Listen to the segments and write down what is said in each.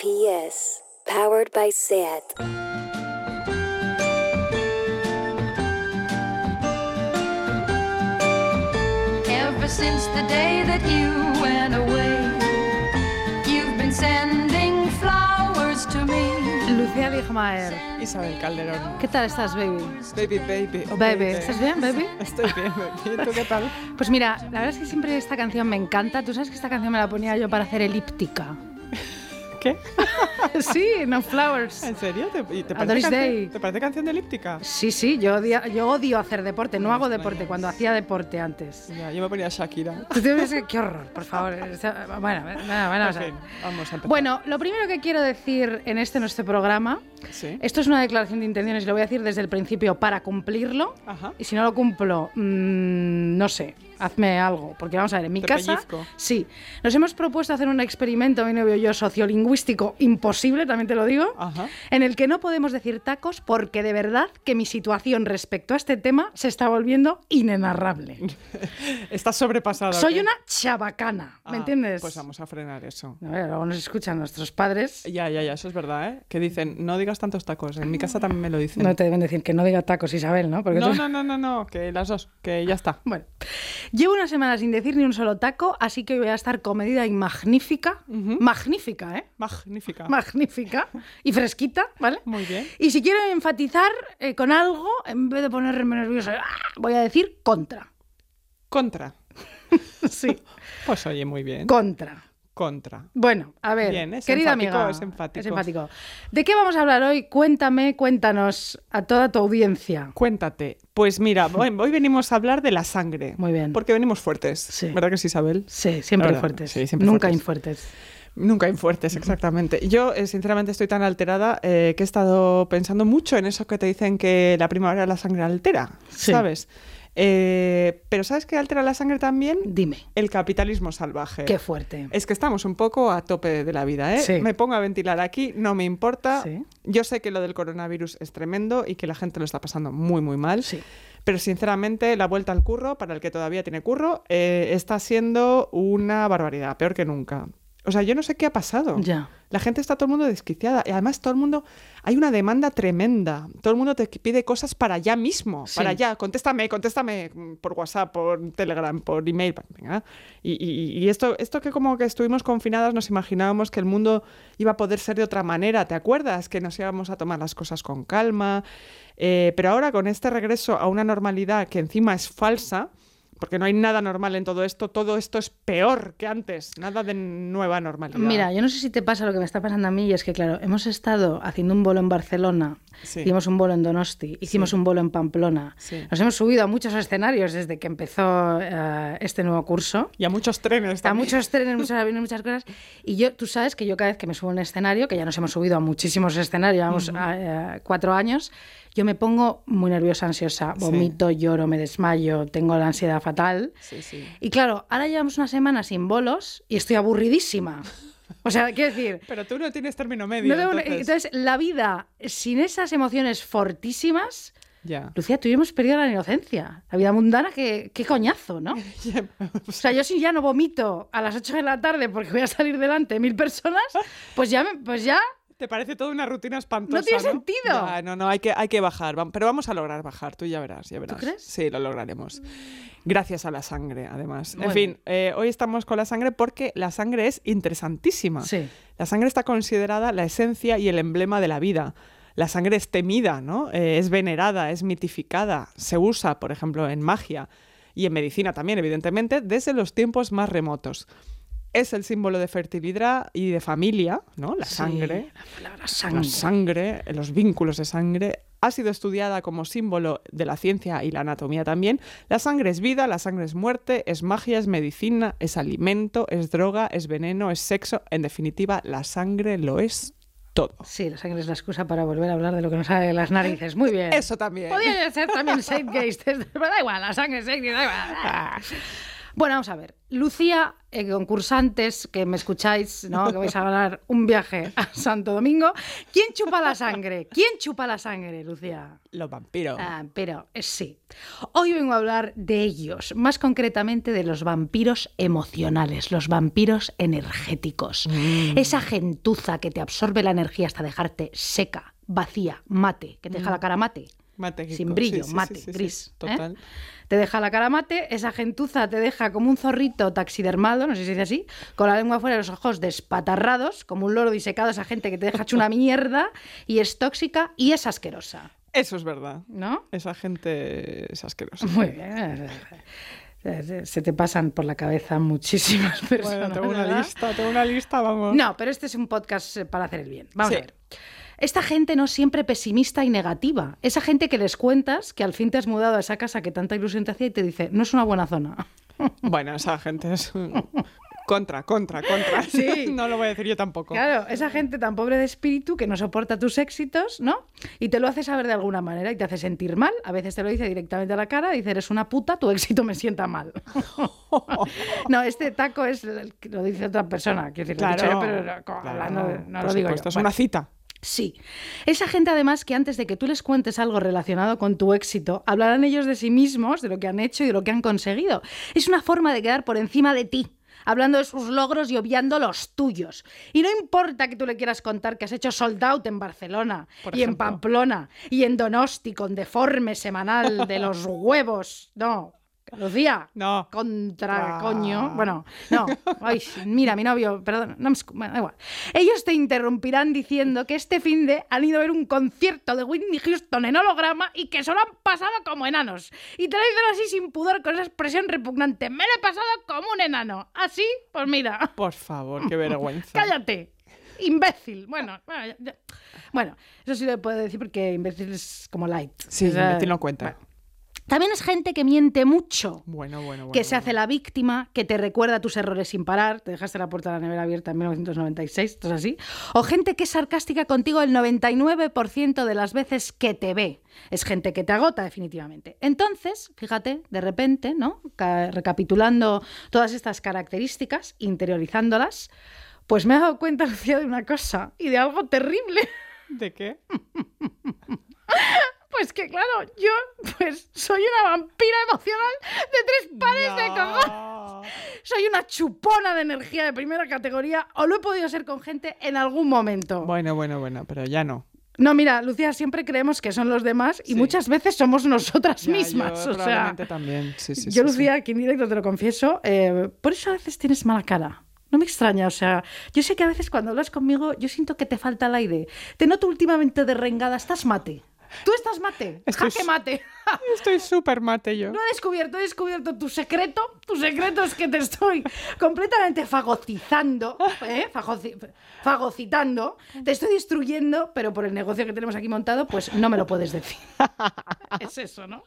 P.S. Powered by SAT. Ever since the day that you went away, you've been sending flowers to me. Lucía Ligmaer. Isabel Calderón. ¿Qué tal estás, baby? Baby, baby. oh, Baby, ¿estás bien, baby? Estoy bien, baby. ¿Tú qué tal? Pues mira, la verdad es que siempre esta canción me encanta. Tú sabes que esta canción me la ponía yo para hacer elíptica. ¿Qué? sí, no flowers. ¿En serio? ¿Te, y te, A parece canción, Day. ¿Te parece canción de elíptica? Sí, sí, yo odio, yo odio hacer deporte. No hago deporte cuando hacía deporte antes. Ya, yo me ponía Shakira. Qué horror, por favor. Bueno, bueno, bueno, o En sea. fin, vamos a empezar. Bueno, lo primero que quiero decir en este nuestro programa, Sí. esto es una declaración de intenciones y lo voy a decir desde el principio para cumplirlo. Ajá. Y si no lo cumplo, mm, no sé, hazme algo. Porque vamos a ver, en mi Te casa. pellizco. Sí. Nos hemos propuesto hacer un experimento, mi novio y yo, sociolingüístico imposible, también te lo digo. Ajá. En el que no podemos decir tacos porque de verdad que mi situación respecto a este tema se está volviendo inenarrable. Estás sobrepasada. Soy una chabacana, ¿me Ah, entiendes? Pues vamos a frenar eso. A ver, luego nos escuchan nuestros padres. Ya, ya, ya, eso es verdad, ¿eh? Que dicen, no digas tantos tacos. En mi casa también me lo dicen. No te deben decir que no diga tacos, Isabel, ¿no? Porque no, tú- no, no, no, no, que las dos, que ya está. Bueno, llevo una semana sin decir ni un solo taco, así que voy a estar comedida y magnífica. Magnífica, ¿eh? Magnífica. Magnífica y fresquita, ¿vale? Muy bien. Y si quiero enfatizar eh, con algo, en vez de ponerme nerviosa, ¡ah! voy a decir contra. Contra. Sí, Pues oye, muy bien. contra. Contra. Bueno, a ver, Bien, es querida enfático, amiga, es enfático. enfático. ¿De qué vamos a hablar hoy? Cuéntame, cuéntanos a toda tu audiencia. Cuéntate. Pues mira, hoy, hoy venimos a hablar de la sangre. Muy bien. Porque venimos fuertes. Sí. ¿Verdad que sí, Isabel? Sí, siempre fuertes. sí, siempre Nunca fuertes. infuertes. Nunca infuertes, exactamente. Yo, eh, sinceramente, estoy tan alterada eh, que he estado pensando mucho en eso que te dicen que la primavera la sangre altera, Sí. ¿sabes? Eh, pero ¿sabes qué altera la sangre también? Dime, El capitalismo salvaje. qué fuerte. Es que estamos un poco a tope de la vida, ¿eh? Sí. Me pongo a ventilar aquí, no me importa. Sí. Yo sé que lo del coronavirus es tremendo y que la gente lo está pasando muy, muy mal. Sí. Pero sinceramente, la vuelta al curro, para el que todavía tiene curro, eh, está siendo una barbaridad, peor que nunca. O sea, yo no sé qué ha pasado. Ya. La gente está todo el mundo desquiciada. Y además todo el mundo, hay una demanda tremenda. Todo el mundo te pide cosas para ya mismo, Sí. para ya. Contéstame, contéstame por WhatsApp, por Telegram, por email. Venga. Y, y- y esto, esto que como que estuvimos confinadas nos imaginábamos que el mundo iba a poder ser de otra manera. ¿Te acuerdas? Que nos íbamos a tomar las cosas con calma. Eh, pero ahora con este regreso a una normalidad que encima es falsa, porque no hay nada normal en todo esto, todo esto es peor que antes. Nada de nueva normalidad. Mira, yo no sé si te pasa lo que me está pasando a mí, y es que, claro, hemos estado haciendo un bolo en Barcelona, Sí. hicimos un bolo en Donosti, hicimos un bolo en Pamplona. Sí. Nos hemos subido a muchos escenarios desde que empezó eh, este nuevo curso. Y a muchos trenes A también. muchos trenes, muchos aviones, muchas cosas. Y yo, tú sabes que yo cada vez que me subo a un escenario, que ya nos hemos subido a muchísimos escenarios, llevamos eh, cuatro años, yo me pongo muy nerviosa, ansiosa, Sí. vomito, lloro, me desmayo, tengo la ansiedad fatal. Sí, sí. Y claro, ahora llevamos una semana sin bolos y estoy aburridísima. O sea, quiero decir, Pero tú no tienes término medio. no entonces... entonces la vida sin esas emociones fortísimas, Ya. Lucía, tú y yo hemos perdido la inocencia. La vida mundana, qué, qué coñazo, ¿no? O sea, yo si ya no vomito a las 8 de la tarde porque voy a salir delante de mil personas, pues ya, me- pues ya Te parece toda una rutina espantosa. No tiene sentido. Ya, no, no, hay que, hay que bajar. Pero vamos a lograr bajar, tú ya verás, ya verás. crees? Sí, lo lograremos. Gracias a la sangre, además. Bueno. En fin, eh, hoy estamos con la sangre porque la sangre es interesantísima. Sí. La sangre está considerada la esencia y el emblema de la vida. La sangre es temida, ¿no? Eh, es venerada, es mitificada. Se usa, por ejemplo, en magia y en medicina también, evidentemente, desde los tiempos más remotos. Es el símbolo de fertilidad y de familia, ¿no? La Sí, sangre. la palabra La sangre. sangre, los vínculos de sangre, ha sido estudiada como símbolo de la ciencia y la anatomía también. La sangre es vida, la sangre es muerte, es magia, es medicina, es alimento, es droga, es veneno, es sexo. En definitiva, la sangre lo es todo. Sí, la sangre es la excusa para volver a hablar de lo que nos sale de las narices. Muy bien. Eso también. Podría ser también Zeitgeist. Pero da igual, la sangre es da igual. Bueno, vamos a ver. Lucía, eh, concursantes que me escucháis, ¿no? que vais a ganar un viaje a Santo Domingo. ¿Quién chupa la sangre? ¿Quién chupa la sangre, Lucía? Los vampiros. Ah, pero eh, sí. Hoy vengo a hablar de ellos, más concretamente de los vampiros emocionales, los vampiros energéticos. Esa gentuza que te absorbe la energía hasta dejarte seca, vacía, mate, que te deja la cara mate. Mate. Sin brillo, Sí, sí, mate, sí, gris. ¿eh? Te deja la cara mate, esa gentuza te deja como un zorrito taxidermado, no sé si se dice así, con la lengua fuera de los ojos despatarrados, como un loro disecado, esa gente que te deja hecho una mierda y es tóxica y es asquerosa, Eso es verdad. ¿no? Esa gente es asquerosa. Muy bien. Se te pasan por la cabeza muchísimas personas. Bueno, tengo una ¿verdad? lista, tengo una lista, vamos. No, pero este es un podcast para hacer el bien. Vamos Sí. a ver. Esta gente no siempre pesimista y negativa. Esa gente que les cuentas que al fin te has mudado a esa casa que tanta ilusión te hacía y te dice, no es una buena zona. Bueno, esa gente es contra, contra, contra. Sí. No lo voy a decir yo tampoco. Claro, esa gente tan pobre de espíritu que no soporta tus éxitos, ¿no? Y te lo hace saber de alguna manera y te hace sentir mal. A veces te lo dice directamente a la cara, dice, eres una puta, tu éxito me sienta mal. no, este taco es, lo dice otra persona, quiero decir, lo he dicho yo, pero no, claro, hablando no por lo digo yo. Es Bueno. una cita. Sí. Esa gente además que antes de que tú les cuentes algo relacionado con tu éxito, hablarán ellos de sí mismos, de lo que han hecho y de lo que han conseguido. Es una forma de quedar por encima de ti, hablando de sus logros y obviando los tuyos. Y no importa que tú le quieras contar que has hecho sold out en Barcelona Por y en. Pamplona y en Donosti con deforme semanal de los huevos. No. Lucía, No. contra Ah. coño. Bueno, no. Ay, mira, mi novio, perdón, no me bueno, da igual. Ellos te interrumpirán diciendo que este fin de han ido a ver un concierto de Whitney Houston en holograma y que solo han pasado como enanos. Y te lo dicen así sin pudor, con esa expresión repugnante. Me lo he pasado como un enano. Así, pues mira, Por favor, qué vergüenza. cállate. Imbécil. Bueno, bueno, ya- ya. Bueno, eso sí lo puedo decir porque imbécil es como light. Sí, O sea, imbécil no cuenta. bueno. También es gente que miente mucho Bueno, bueno, bueno. que se hace la víctima, que te recuerda tus errores sin parar, te dejaste la puerta de la nevera abierta en 1996, esto es así, o gente que es sarcástica contigo el 99% de las veces que te ve. Es gente que te agota definitivamente. Entonces, fíjate, de repente, ¿no? Ca- Recapitulando todas estas características, interiorizándolas, pues me he dado cuenta, Lucía, de una cosa y de algo terrible. ¿De qué? Pues que claro, yo pues soy una vampira emocional de tres pares de cojones. Soy una chupona de energía de primera categoría o lo he podido ser con gente en algún momento. Bueno, bueno, bueno, pero ya no. No, mira, Lucía, siempre creemos que son los demás y Sí. muchas veces somos nosotras Ya, mismas. yo o sea, también. Sí, sí, yo. Lucía, aquí en directo te lo confieso, eh, por eso a veces tienes mala cara. No me extraña, o sea, yo sé que a veces cuando hablas conmigo yo siento que te falta el aire. Te noto últimamente de rengada, estás mate. Tú estás mate, Estoy jaque mate. Estoy súper mate yo. No he descubierto, he descubierto tu secreto. Tu secreto es que te estoy completamente fagocizando, ¿eh? Fagoci- fagocitando. Te estoy destruyendo, pero por el negocio que tenemos aquí montado, pues no me lo puedes decir. Es eso, ¿no?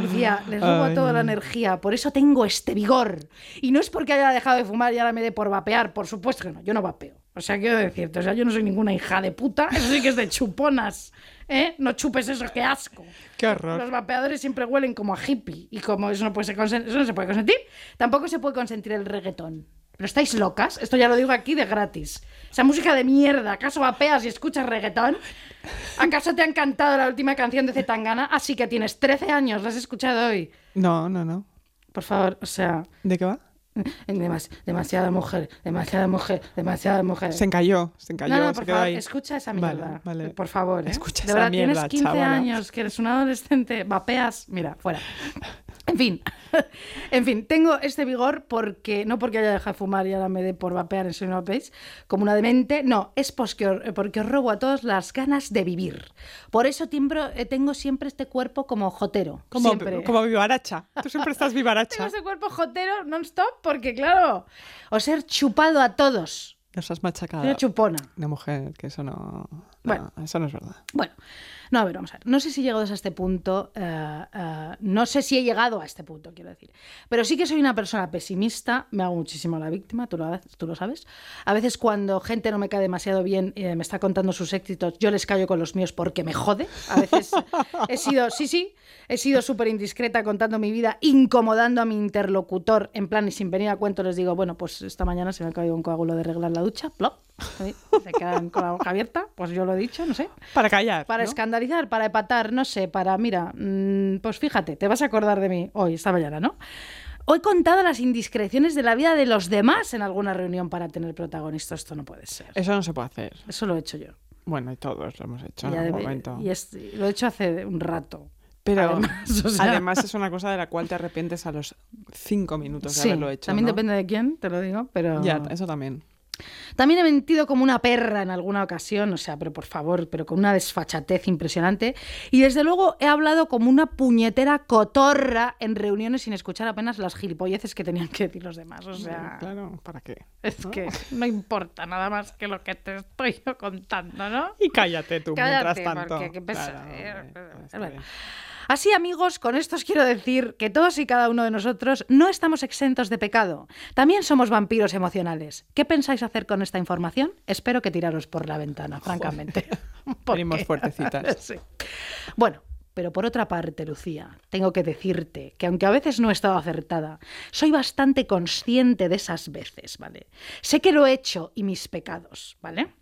Lucía, les robo Ay. toda la energía, por eso tengo este vigor. Y no es porque haya dejado de fumar y ahora me dé por vapear, por supuesto que no, yo no vapeo. O sea, quiero decirte, o sea, yo no soy ninguna hija de puta, eso sí que es de chuponas, ¿eh? No chupes eso, qué asco. Qué horror. Los vapeadores siempre huelen como a hippie y como eso no, puede ser eso no se puede consentir, tampoco se puede consentir el reggaetón. ¿Pero estáis locas? Esto ya lo digo aquí de gratis. Esa música de mierda. ¿Acaso vapeas y escuchas reggaetón? ¿Acaso te ha encantado la última canción de Zetangana? Así que tienes 13 años, la has escuchado hoy. No, no, no. Por favor, o sea, ¿De qué va? Demas- demasiada mujer, demasiada mujer, demasiada mujer. Se encalló, se encalló, No, no, se por quedó favor, ahí. escucha esa Vale, mierda. vale. Por favor, ¿eh? Escucha De esa verdad, mierda, tienes 15 chavala. años, que eres un adolescente, vapeas, mira, fuera. En fin, en fin, tengo este vigor porque, no porque haya dejado de fumar y ahora me dé por vapear en Soy Pace, como una demente, no, es porque, os- porque os robo a todos las ganas de vivir. Por eso tiembro- eh, tengo siempre este cuerpo como jotero, Como, siempre. como vivaracha. Tú siempre estás Tengo vivaracha. ese cuerpo jotero non-stop porque, claro, os he chupado a todos. Nos has machacado. una chupona. Una mujer, que eso no... Bueno. no, eso no es verdad. Bueno, no, a ver, vamos a ver. No sé si he llegado a este punto, eh, eh, no sé si he llegado a este punto, quiero decir. Pero sí que soy una persona pesimista, me hago muchísimo la víctima, tú lo, tú lo sabes. A veces cuando gente no me cae demasiado bien, eh, me está contando sus éxitos, yo les callo con los míos porque me jode. A veces he sido, sí, sí, he sido súper indiscreta contando mi vida, incomodando a mi interlocutor, en plan y sin venir a cuento les digo, bueno, pues esta mañana se me ha caído un coágulo de regla en la ducha, plop, se quedan con la boca abierta, pues yo lo he dicho, no sé. Para callar. Para ¿no? escandalizar, para epatar, no sé, para, mira, mm, pues fíjate, te vas a acordar de mí hoy, esta mañana, ¿no? Hoy he contado las indiscreciones de la vida de los demás en alguna reunión para tener protagonista. Esto no puede ser. Eso no se puede hacer. Eso lo he hecho yo. Bueno, y todos lo hemos hecho en algún momento. y es- lo he hecho hace un rato. Pero además, o sea- además es una cosa de la cual te arrepientes a los cinco minutos de Sí, haberlo hecho. también ¿no? depende de quién, te lo digo, pero... Ya, eso también. También he mentido como una perra en alguna ocasión, o sea, pero por favor, pero con una desfachatez impresionante. Y desde luego he hablado como una puñetera cotorra en reuniones sin escuchar apenas las gilipolleces que tenían que decir los demás. O sea, Claro, ¿para qué? es que no importa nada más que lo que te estoy yo contando, ¿no? Y cállate tú Cállate, mientras tanto. porque qué pesa- Claro, eh, Así, amigos, con esto os quiero decir que todos y cada uno de nosotros no estamos exentos de pecado. También somos vampiros emocionales. ¿Qué pensáis hacer con esta información? Espero que tiraros por la ventana, francamente. Venimos fuertecitas. Sí. Bueno. Pero por otra parte, Lucía, tengo que decirte que aunque a veces no he estado acertada, soy bastante consciente de esas veces, ¿vale? Sé que lo he hecho y mis pecados, ¿vale?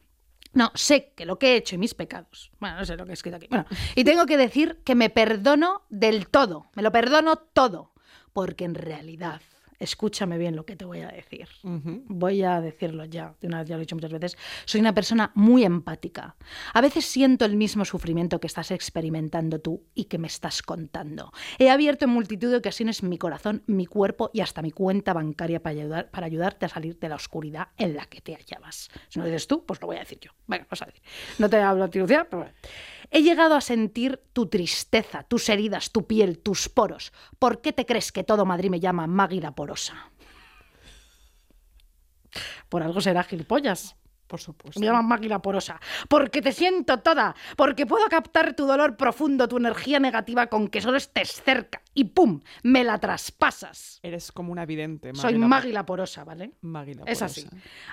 No, sé que lo que he hecho y mis pecados. Bueno, no sé lo que he escrito aquí. Bueno, y tengo que decir que me perdono del todo. Me lo perdono todo. Porque en realidad, escúchame bien lo que te voy a decir. Voy a decirlo ya, de una vez ya lo he dicho muchas veces. Soy una persona muy empática. A veces siento el mismo sufrimiento que estás experimentando tú y que me estás contando. He abierto en multitud de ocasiones mi corazón, mi cuerpo y hasta mi cuenta bancaria para, ayudar, para ayudarte a salir de la oscuridad en la que te hallabas. Si no lo dices tú, pues lo voy a decir yo. Venga, vas a decir. No te hablo a ti, Lucía, pero bueno. He llegado a sentir tu tristeza, tus heridas, tu piel, tus poros. ¿Por qué te crees que todo Madrid me llama Magui la porosa? Por algo será gilipollas. Por supuesto. Me llaman máquina porosa. Porque te siento toda. Porque puedo captar tu dolor profundo, tu energía negativa con que solo estés cerca. Y ¡pum! Me la traspasas. Eres como una vidente. Soy Maggie la- Magui la porosa, ¿vale? Maggie la Es porosa. así.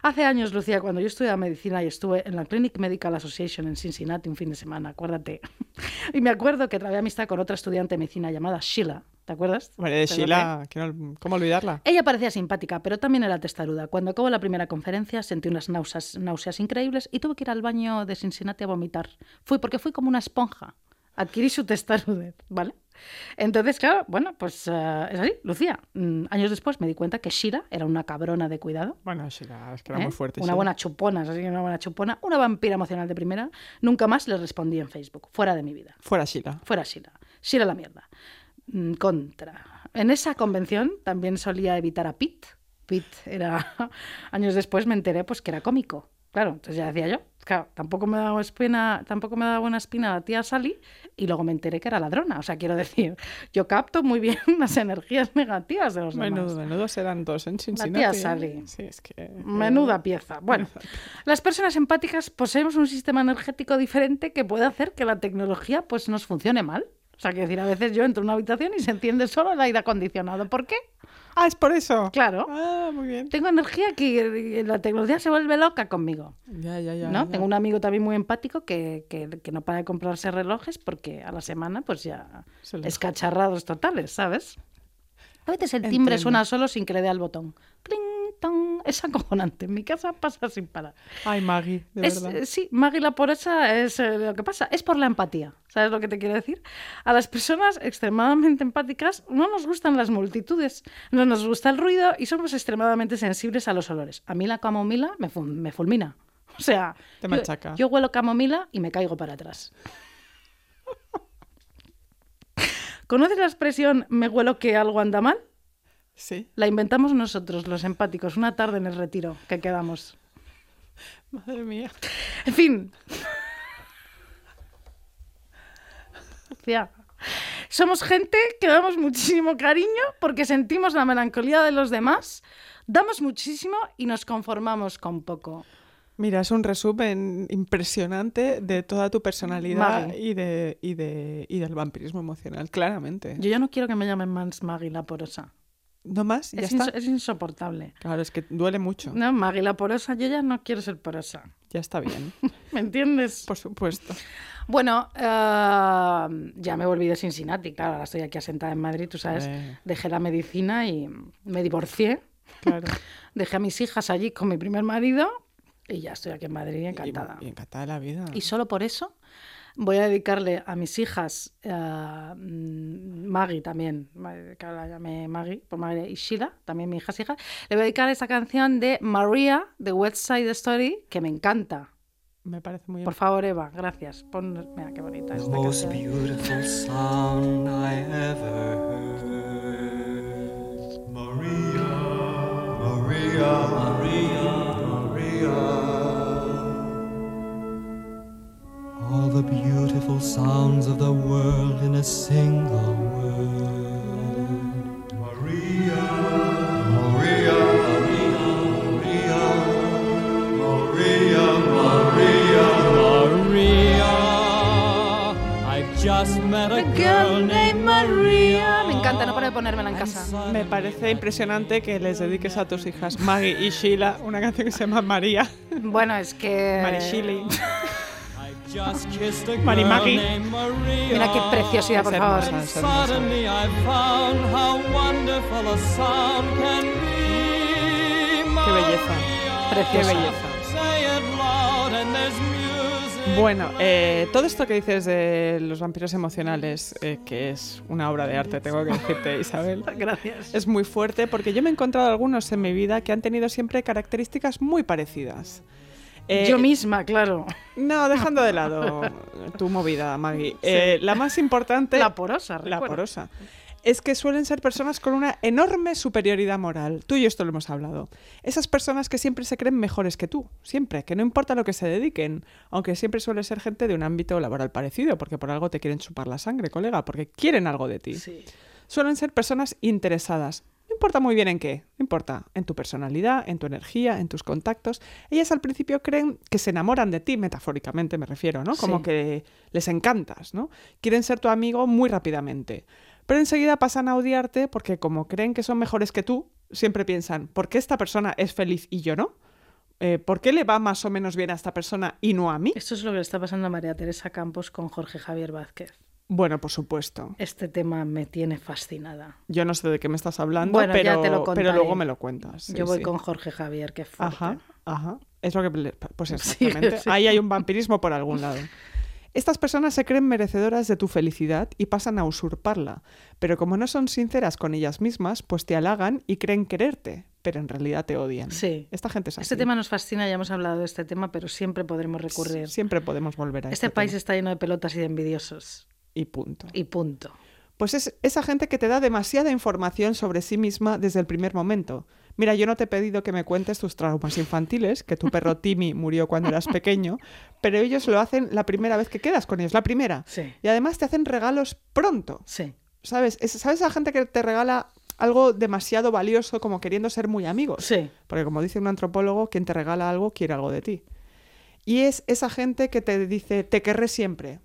Hace años, Lucía, cuando yo estudiaba medicina y estuve en la Clinic Medical Association en Cincinnati un fin de semana, acuérdate. Y me acuerdo que trabé amistad con otra estudiante de medicina llamada Sheila. ¿Te acuerdas? María de ¿Te Sheila, no- ¿cómo olvidarla? Ella parecía simpática, pero también era testaruda. Cuando acabó la primera conferencia sentí unas náuseas, náuseas increíbles y tuve que ir al baño de Cincinnati a vomitar. Fui porque fui como una esponja. Adquirí su testarudez, ¿vale? Entonces, claro, bueno, pues eh, es así. Lucía, mm, años después me di cuenta que Shira era una cabrona de cuidado. Bueno, Sheila, es que era ¿eh? muy fuerte. Una buena chupona, así que una buena chupona, una vampira emocional de primera. Nunca más le respondí en Facebook, fuera de mi vida. Fuera Sheila. Fuera Shira. Shira la mierda. Contra. En esa convención también solía evitar a Pete. Pete era. Años después me enteré pues que era cómico. Claro, entonces ya decía yo. Claro, tampoco me daba espina, tampoco me daba buena espina la tía Sally y luego me enteré que era ladrona. O sea, quiero decir, yo capto muy bien las energías negativas de los Menudo, demás. menudo serán dos en Cincinnati. tía ¿eh? Sally. Sí, es que... Menuda pieza. Bueno, las personas empáticas poseemos un sistema energético diferente que puede hacer que la tecnología pues nos funcione mal. O sea, quiero decir, a veces yo entro en una habitación y se enciende solo el aire acondicionado. ¿Por qué? Ah, es por eso. Claro. Ah, muy bien. Tengo energía que la tecnología se vuelve loca conmigo. Ya, ya, ya. ¿no? ya. Tengo un amigo también muy empático que, que- que no para de comprarse relojes porque a la semana pues ya Se escacharrados totales, ¿sabes? A veces el timbre Entiendo. suena solo sin que le dé al botón. ¡Cling, ton! Es acojonante. En mi casa pasa sin parar. Ay, Maggie, de Es, verdad. eh, sí, Maggie la porosa es eh, lo que pasa. Es por la empatía. ¿Sabes lo que te quiero decir? A las personas extremadamente empáticas no nos gustan las multitudes, no nos gusta el ruido y somos extremadamente sensibles a los olores. A mí la camomila me, ful- me fulmina. O sea, Te yo, machaca. yo huelo camomila y me caigo para atrás. ¿Conoces la expresión me huelo que algo anda mal? Sí. La inventamos nosotros, los empáticos, una tarde en el retiro que quedamos. Madre mía. En fin. Somos gente que damos muchísimo cariño porque sentimos la melancolía de los demás, damos muchísimo y nos conformamos con poco. Mira, es un resumen impresionante de toda tu personalidad y, de, y, de, y del vampirismo emocional, claramente. Yo ya no quiero que me llamen Mans Maggie la porosa. ¿No más? ¿Ya Es, está? es insoportable. Claro, es que duele mucho. No, Maggie la porosa, yo ya no quiero ser porosa. Ya está bien, ¿Me entiendes? por supuesto. Bueno, eh, ya me volví de Cincinnati, claro, ahora estoy aquí asentada en Madrid, tú sabes, Eh. dejé la medicina y me divorcié, Claro. dejé a mis hijas allí con mi primer marido y ya estoy aquí en Madrid encantada. Y, y encantada de la vida. Y solo por eso voy a dedicarle a mis hijas, eh, mm, Maggie también, que la llamé Maggie, por Maggie y Sheila, también mi hija es hija, le voy a dedicar esta canción de Maria, de West Side Story, que me encanta. Me parece muy bien. Por favor, Eva, gracias. Pon... Mira qué bonita The esta most canción. beautiful sound I ever heard. Maria, Maria, Maria, Maria. All the beautiful sounds of the world in a single word. Maria, Maria, Maria, Maria, Maria, Maria. I've just met a girl named Maria. Me encanta, no paro de ponérmela en casa. Me parece impresionante que les dediques a tus hijas Maggie y Sheila una canción que se llama María. Bueno, es que... Mari Mari Maggie. Mira qué preciosidad, por favor. hermosa, es hermosa. Suddenly I found how wonderful a sound can be. Qué belleza. Qué Preciosa. belleza. Bueno, eh, todo esto que dices de los vampiros emocionales, eh, que es una obra de arte, tengo que decirte, Isabel, Gracias. es muy fuerte porque yo me he encontrado algunos en mi vida que han tenido siempre características muy parecidas. Eh, Yo misma, claro. No, dejando de lado tu movida, Maggie. Eh, la más importante... La porosa, La porosa. Es que suelen ser personas con una enorme superioridad moral. Tú y yo esto lo hemos hablado. Esas personas que siempre se creen mejores que tú, siempre, que no importa lo que se dediquen, aunque siempre suele ser gente de un ámbito laboral parecido, porque por algo te quieren chupar la sangre, colega, porque quieren algo de ti. Sí. Suelen ser personas interesadas. No importa muy bien en qué, no importa, en tu personalidad, en tu energía, en tus contactos. Ellas al principio creen que se enamoran de ti, metafóricamente me refiero, ¿no? Como Sí. que les encantas, ¿no? Quieren ser tu amigo muy rápidamente. Pero enseguida pasan a odiarte porque como creen que son mejores que tú, siempre piensan, ¿por qué esta persona es feliz y yo no? Eh, ¿Por qué le va más o menos bien a esta persona y no a mí? Esto es lo que le está pasando a María Teresa Campos con Jorge Javier Vázquez. Bueno, por supuesto. Este tema me tiene fascinada. Yo no sé de qué me estás hablando, Bueno, pero, te lo pero contaré. luego me lo cuentas. sí, Yo voy sí. con Jorge Javier, qué fuerte. Ajá, ajá. Es lo que... Pues exactamente. sí. Ahí hay un vampirismo por algún lado. Estas personas se creen merecedoras de tu felicidad y pasan a usurparla, pero como no son sinceras con ellas mismas, pues te halagan y creen quererte, pero en realidad te odian. Sí. Esta gente es así. Este tema nos fascina, ya hemos hablado de este tema, pero siempre podremos recurrir. Siempre podemos volver a Este este país tema. está lleno de pelotas y de envidiosos. Y punto. Y punto. Pues es esa gente que te da demasiada información sobre sí misma desde el primer momento. Mira, yo no te he pedido que me cuentes tus traumas infantiles, que tu perro Timmy murió cuando eras pequeño, pero ellos lo hacen la primera vez que quedas con ellos, la primera. Sí. Y además te hacen regalos pronto. Sí. ¿Sabes? Es- ¿Sabes esa gente que te regala algo demasiado valioso como queriendo ser muy amigos? Sí. Porque como dice un antropólogo, quien te regala algo quiere algo de ti. Y es esa gente que te dice, te querré siempre,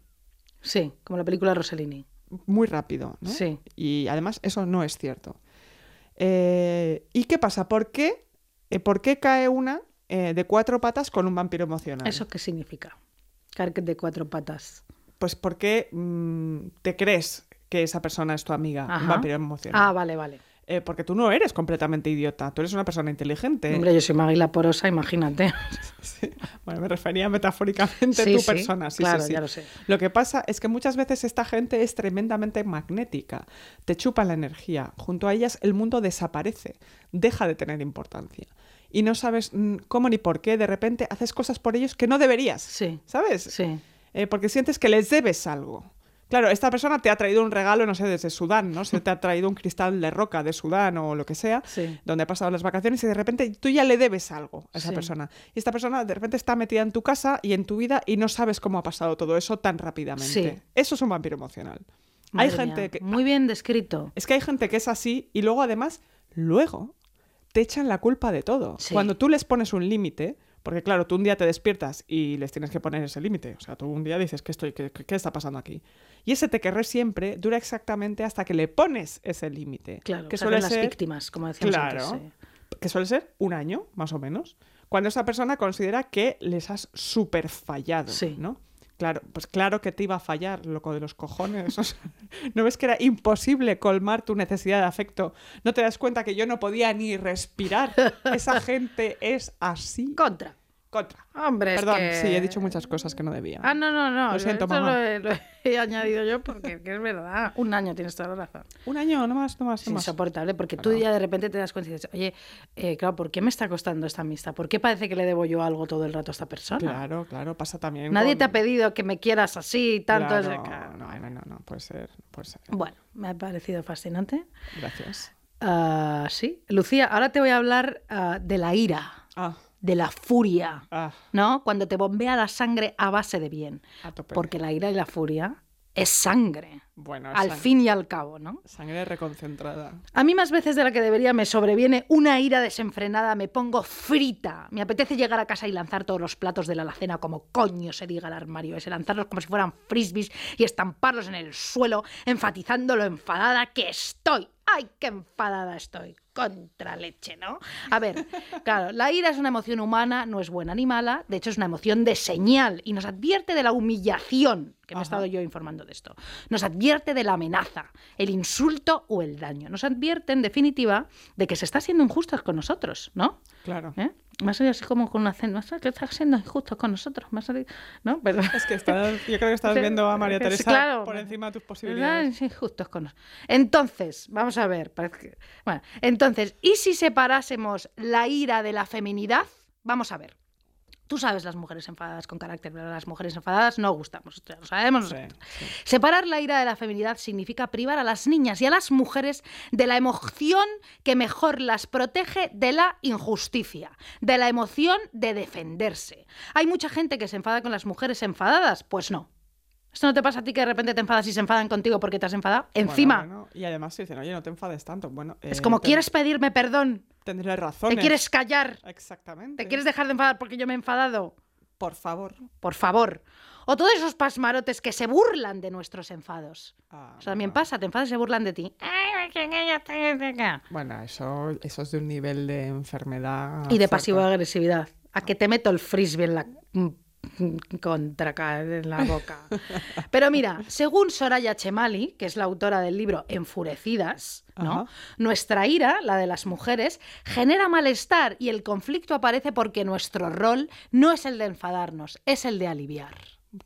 Sí. Como la película Rossellini. muy rápido. ¿no? Sí. Y además eso no es cierto. Eh, ¿Y qué pasa? ¿Por qué, eh, ¿por qué cae una eh, de cuatro patas con un vampiro emocional? ¿Eso qué significa? Caer de cuatro patas. Pues porque mm, te crees que esa persona es tu amiga, un vampiro emocional. Ah, vale, vale. Eh, porque tú no eres completamente idiota, tú eres una persona inteligente. Hombre, yo soy Magla Porosa, imagínate. Sí. Bueno, me refería metafóricamente Sí, a tu sí, persona. Sí, claro, sí, ya lo sé. Lo que pasa es que muchas veces esta gente es tremendamente magnética, te chupa la energía. Junto a ellas el mundo desaparece, deja de tener importancia. Y no sabes mm, cómo ni por qué de repente haces cosas por ellos que no deberías. Sí. ¿Sabes? Sí. Eh, porque sientes que les debes algo. Claro, esta persona te ha traído un regalo, no sé, desde Sudán, ¿no? Se te ha traído un cristal de roca de Sudán o lo que sea, Sí. donde ha pasado las vacaciones y de repente tú ya le debes algo a esa Sí. persona. Y esta persona de repente está metida en tu casa y en tu vida y no sabes cómo ha pasado todo eso tan rápidamente. Sí. Eso es un vampiro emocional. Madre hay gente mía, que... Muy bien descrito. Es que hay gente que es así y luego además, luego te echan la culpa de todo. Sí. Cuando tú les pones un límite, Porque claro, tú un día te despiertas y les tienes que poner ese límite. O sea, tú un día dices, ¿qué, estoy, qué, qué- está pasando aquí? Y ese te querré siempre dura exactamente hasta que le pones ese límite. Claro, que suele las ser víctimas, como decíamos Claro. antes. sí. que suele ser un año, más o menos, cuando esa persona considera que les has súper fallado, Sí. ¿no? Claro, pues claro que te iba a fallar, loco de los cojones. O sea, ¿No ves que era imposible colmar tu necesidad de afecto? ¿No te das cuenta que yo no podía ni respirar? Esa gente es así. Contra. Contra. Hombre, es Perdón, que- sí, he dicho muchas cosas que no debía. Ah, no, no, no. Lo siento, esto mamá. Lo he, lo he añadido yo porque que es verdad. Un año tienes toda la razón. Un año, no más, no más, Es no más. insoportable porque tú ya de repente te das cuenta y dices, oye, eh, claro, ¿por qué me está costando esta amistad? ¿Por qué parece que le debo yo algo todo el rato a esta persona? Claro, claro, pasa también. Nadie con- te ha pedido que me quieras así y tanto. Claro, es- claro. no, no, no, no, puede ser, puede ser. Bueno, me ha parecido fascinante. Gracias. Ah, sí. Lucía, ahora te voy a hablar ah, de la ira, Ah, de la furia, ah, ¿no? Cuando te bombea la sangre a base de bien. Porque la ira y la furia es sangre, Bueno, al sang- fin y al cabo, ¿no? Sangre reconcentrada. A mí más veces de la que debería me sobreviene una ira desenfrenada, me pongo frita. Me apetece llegar a casa y lanzar todos los platos de la alacena como coño se diga el armario ese, lanzarlos como si fueran frisbees y estamparlos en el suelo, enfatizando lo enfadada que estoy. ¡Ay, qué enfadada estoy! Contra leche, ¿no? A ver, claro, la ira es una emoción humana, no es buena ni mala, de hecho es una emoción de señal y nos advierte de la humillación, que me he estado yo informando de esto. Nos advierte de la amenaza, el insulto o el daño. Nos advierte, en definitiva, de que se está siendo injustos con nosotros, ¿no? Claro. ¿Eh? Me ha salido así como con una cena, que estás siendo injustos con nosotros, me ha salido- ¿no? Pero... Es que estás, yo creo que estás viendo a María Teresa claro. por encima de tus posibilidades. Sí, justos con nos- Entonces, vamos a ver. parece que- Bueno, entonces, ¿y si separásemos la ira de la feminidad? Vamos a ver. Tú sabes las mujeres enfadadas con carácter, pero las mujeres enfadadas no gustamos. esto ya lo sabemos. Sí, nosotros. sí. Separar la ira de la feminidad significa privar a las niñas y a las mujeres de la emoción que mejor las protege de la injusticia, de la emoción de defenderse. Hay mucha gente que se enfada con las mujeres enfadadas. Pues no. ¿Esto no te pasa a ti que de repente te enfadas y se enfadan contigo porque te has enfadado? Encima, bueno, y además te dicen, oye, no te enfades tanto. Bueno, es eh, como, ¿quieres pedirme perdón? Tendré razón. ¿Te quieres callar? Exactamente. ¿Te quieres dejar de enfadar porque yo me he enfadado? Por favor. Por favor. O todos esos pasmarotes que se burlan de nuestros enfados. Ah, Eso también bueno. pasa, te enfadas y se burlan de ti. Bueno, eso, eso es de un nivel de enfermedad. Y de pasivo-agresividad. A que te meto el frisbee en la contra ca- en la boca. Pero mira, según Soraya Chemali, que es la autora del libro Enfurecidas, ¿no? Nuestra ira, la de las mujeres, genera malestar y el conflicto aparece porque nuestro rol no es el de enfadarnos, es el de aliviar.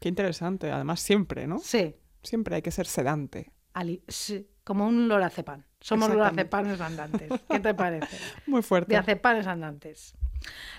Qué interesante. Además, siempre, ¿no? Sí, Siempre hay que ser sedante. ali- sí, como un lorazepam. Somos lorazepanes andantes. ¿Qué te parece? Muy fuerte. de andantes.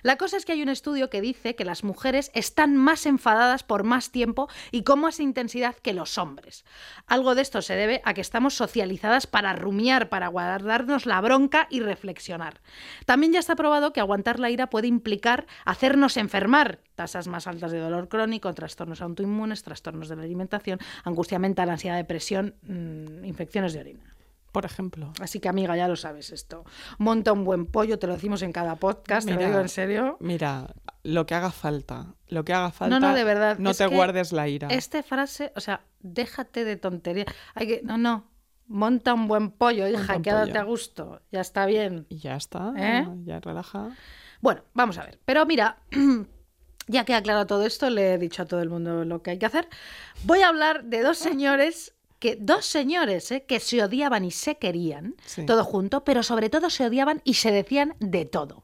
La cosa es que hay un estudio que dice que las mujeres están más enfadadas por más tiempo y con más intensidad que los hombres. Algo de esto se debe a que estamos socializadas para rumiar, para guardarnos la bronca y reflexionar. También ya está probado que aguantar la ira puede implicar hacernos enfermar. Tasas más altas de dolor crónico, trastornos autoinmunes, trastornos de la alimentación, angustia mental, ansiedad, depresión, mm, infecciones de orina. Por ejemplo. Así que, amiga, ya lo sabes esto. Monta un buen pollo, te lo decimos en cada podcast, te lo Mira, digo en serio. Mira, lo que haga falta. Lo que haga falta. No, no, de verdad. No te guardes la ira. Esta frase, o sea, déjate de tontería. Hay que, no, no. Monta un buen pollo, hija, quédate a gusto. Ya está bien. Y ya está. ¿Eh? Ya relaja. Bueno, vamos a ver. Pero mira, ya que he aclarado todo esto, le he dicho a todo el mundo lo que hay que hacer. Voy a hablar de dos señores que dos señores ¿eh? que se odiaban y se querían, Sí. todo junto, pero sobre todo se odiaban y se decían de todo.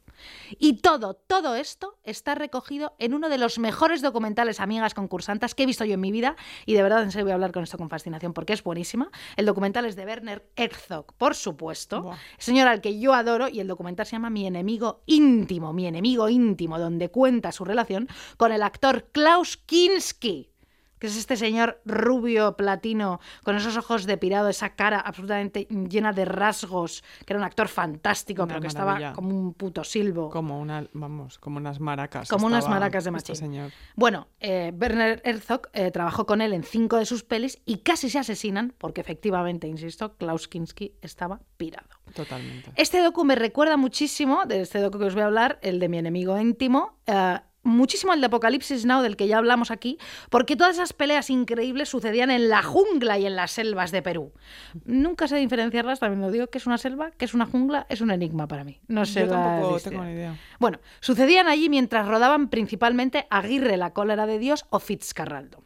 Y todo, todo esto está recogido en uno de los mejores documentales Amigas Concursantas que he visto yo en mi vida y de verdad en serio voy a hablar con esto con fascinación porque es buenísima. El documental es de Werner Herzog, por supuesto, Buah. señor al que yo adoro y el documental se llama Mi enemigo íntimo, mi enemigo íntimo, donde cuenta su relación con el actor Klaus Kinski. Que es este señor rubio platino con esos ojos de pirado, esa cara absolutamente llena de rasgos, que era un actor fantástico, Una pero que maravilla. estaba como un puto silbo. Como una, vamos, como unas maracas. Como unas maracas de este machín. señor. Bueno, eh, Werner Herzog eh, trabajó con él en cinco de sus pelis y casi se asesinan porque efectivamente, insisto, Klaus Kinski estaba pirado. Totalmente. Este docu me recuerda muchísimo, de este docu que os voy a hablar, el de mi enemigo íntimo, eh, muchísimo el de Apocalipsis Now, del que ya hablamos aquí, porque todas esas peleas increíbles sucedían en la jungla y en las selvas de Perú. Nunca sé diferenciarlas, también lo digo, que es una selva, que es una jungla, es un enigma para mí. No sé Yo tampoco tengo ni idea. Bueno, sucedían allí mientras rodaban principalmente Aguirre, la cólera de Dios o Fitzcarraldo.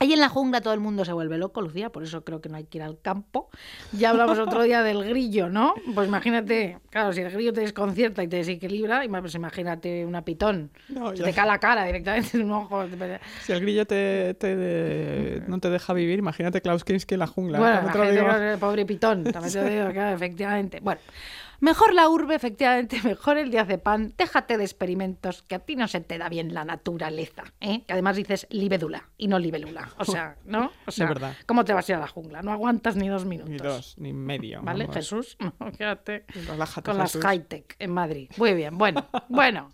Ahí en la jungla todo el mundo se vuelve loco, Lucía, por eso creo que no hay que ir al campo. Ya hablamos otro día del grillo, ¿no? Pues imagínate, claro, si el grillo te desconcierta y te desequilibra, pues imagínate una pitón. No, Se te cae la cara directamente en un ojo. Si el grillo te, te de- no te deja vivir, imagínate Klaus Kinski en la jungla. Bueno, imagínate digo. pobre pitón, también te digo, claro, efectivamente. Bueno, mejor la urbe, efectivamente, mejor el diazepam. Déjate de experimentos, que a ti no se te da bien la naturaleza, ¿eh? Que además dices libélula y no libélula. O sea, ¿no? O sea, verdad. ¿cómo te vas a ir a la jungla? No aguantas ni dos minutos. Ni dos, ni medio. ¿Vale, vamos. Jesús? No, quédate Relájate, con las high-tech en Madrid. Muy bien, bueno, bueno.